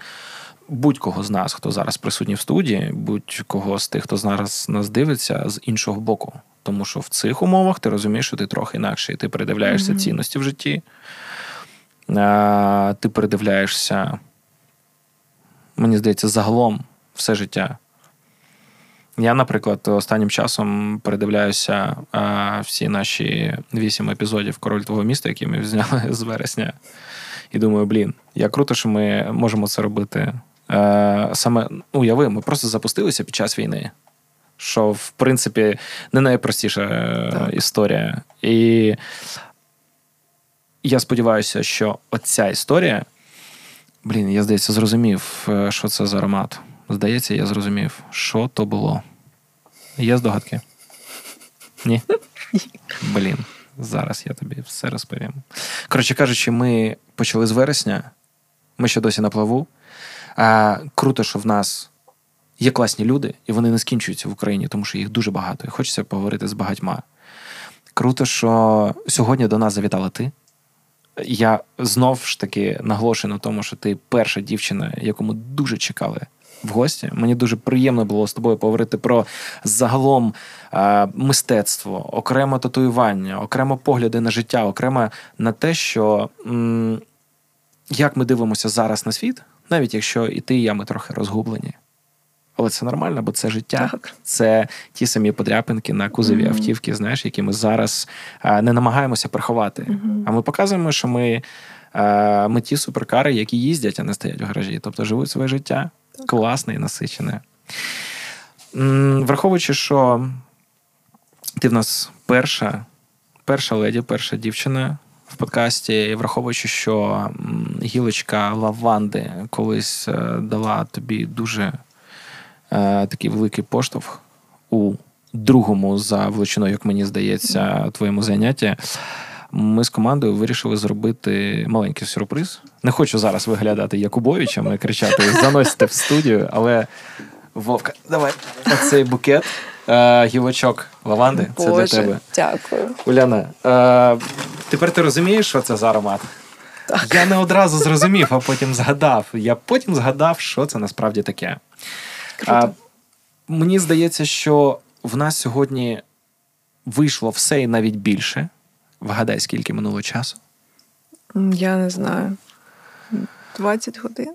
будь-кого з нас, хто зараз присутній в студії, будь-кого з тих, хто зараз нас дивиться, з іншого боку. Тому що в цих умовах ти розумієш, що ти трохи інакший. Ти передивляєшся
Мгм.
цінності в житті, ти передивляєшся, мені здається, загалом все життя. Я, наприклад, останнім часом передивляюся а, всі наші вісім епізодів Король твого міста, які ми зняли з вересня. І думаю, блін, як круто, що ми можемо це робити. Е, саме ну, уяви, ми просто запустилися під час війни. Що, в принципі, не найпростіша е,
Так.
історія. І я сподіваюся, що оця історія. Блін, я здається, зрозумів, е, що це за аромат. Здається, я зрозумів, що то було. Є здогадки? Ні? Блін, зараз я тобі все розповім. Коротше кажучи, ми почали з вересня, ми ще досі на плаву. А, круто, що в нас є класні люди, і вони не скінчуються в Україні, тому що їх дуже багато, і хочеться поговорити з багатьма. Круто, що сьогодні до нас завітала ти. Я знов ж таки наголошую на тому, що ти перша дівчина, яку ми дуже чекали в гості. Мені дуже приємно було з тобою поговорити про загалом е, мистецтво, окремо татуювання, окремо погляди на життя, окремо на те, що м, як ми дивимося зараз на світ, навіть якщо і ти, і я ми трохи розгублені. Але це нормально, бо це життя.
Так.
Це ті самі подряпинки на кузові
Мгм.
автівки, знаєш, які ми зараз а, не намагаємося приховати.
Мгм.
А ми показуємо, що ми, а, ми ті суперкари, які їздять, а не стоять в гаражі. Тобто живуть своє життя класне і насичене. Враховуючи, що ти в нас перша, перша леді, перша дівчина в подкасті, і враховуючи, що гілочка лаванди колись е, дала тобі дуже е, такий великий поштовх у другому за величиною, як мені здається, твоєму занятті. Ми з командою вирішили зробити маленький сюрприз. Не хочу зараз виглядати Якубовичем і кричати Заносьте в студію, але Вовка, давай оцей букет е, гілочок лаванди. Це
Боже,
для тебе.
Дякую.
Уляна, е, тепер ти розумієш, що це за аромат?
Так.
Я не одразу зрозумів, а потім згадав. Я потім згадав, що це насправді таке.
Круто.
мені здається, що в нас сьогодні вийшло все і навіть більше. Вгадай, скільки минуло часу.
Я не знаю. 20 годин?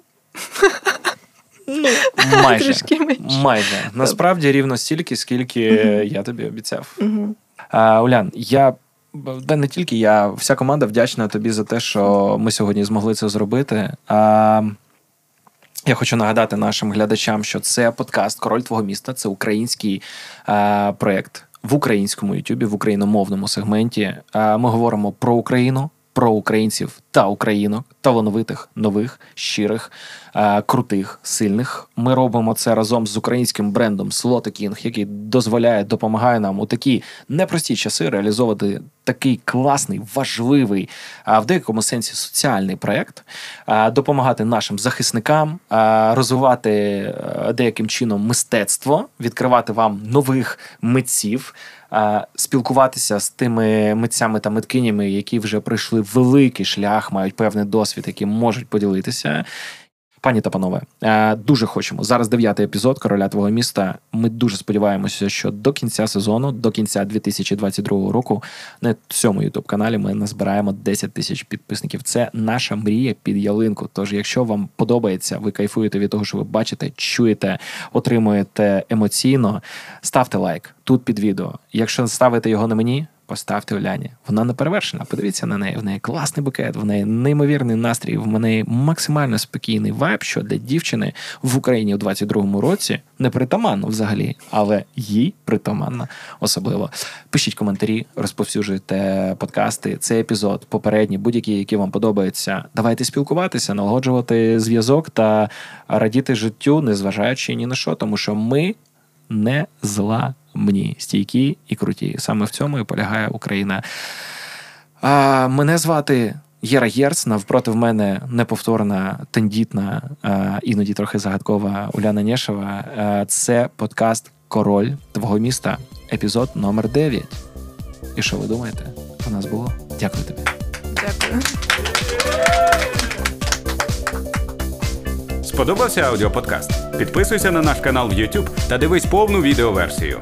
Майже.
Трішки менше.
Майже. Насправді рівно стільки, скільки я тобі обіцяв. А, Улян, я да не тільки я, вся команда вдячна тобі за те, що ми сьогодні змогли це зробити. А, я хочу нагадати нашим глядачам, що це подкаст Король твого міста. Це український а, проєкт в українському Ютубі, в україномовному сегменті. Ми говоримо про Україну, про українців та українок, талановитих, нових, щирих, крутих, сильних. Ми робимо це разом з українським брендом King, який дозволяє, допомагає нам у такі непрості часи реалізовувати такий класний, важливий, а в деякому сенсі соціальний проект, допомагати нашим захисникам, розвивати е, деяким чином мистецтво, відкривати вам нових митців. Спілкуватися з тими митцями та миткинями, які вже пройшли великий шлях, мають певний досвід, яким можуть поділитися. Пані та панове, е, дуже хочемо. Зараз дев'ятий епізод короля твого міста. Ми дуже сподіваємося, що до кінця сезону, до кінця 2022 року, на цьому ютуб каналі ми назбираємо 10 тисяч підписників. Це наша мрія під ялинку. Тож, якщо вам подобається, ви кайфуєте від того, що ви бачите, чуєте, отримуєте емоційно, ставте лайк тут під відео. Якщо ставите його на мені. Поставте Уляні. Вона не перевершена. Подивіться на неї. В неї класний букет, в неї неймовірний настрій, в неї максимально спокійний вайб, що для дівчини в Україні у 22-му році не притаманно взагалі, але їй притаманно особливо. Пишіть коментарі, розповсюджуйте подкасти, цей епізод, попередні, будь-які, які вам подобаються. Давайте спілкуватися, налагоджувати зв'язок та радіти життю, незважаючи ні на що, тому що ми не зламні, стійкі і круті. Саме в цьому і полягає Україна. А, мене звати Єра Єрц. Навпроти в мене неповторна, тендітна, іноді трохи загадкова Уляна Нєшева. Це подкаст Король твого міста, епізод номер 9. І що ви думаєте? У нас було? Дякую тобі.
Дякую.
Сподобався аудіоподкаст? Підписуйся на наш канал в YouTube та дивись повну відеоверсію.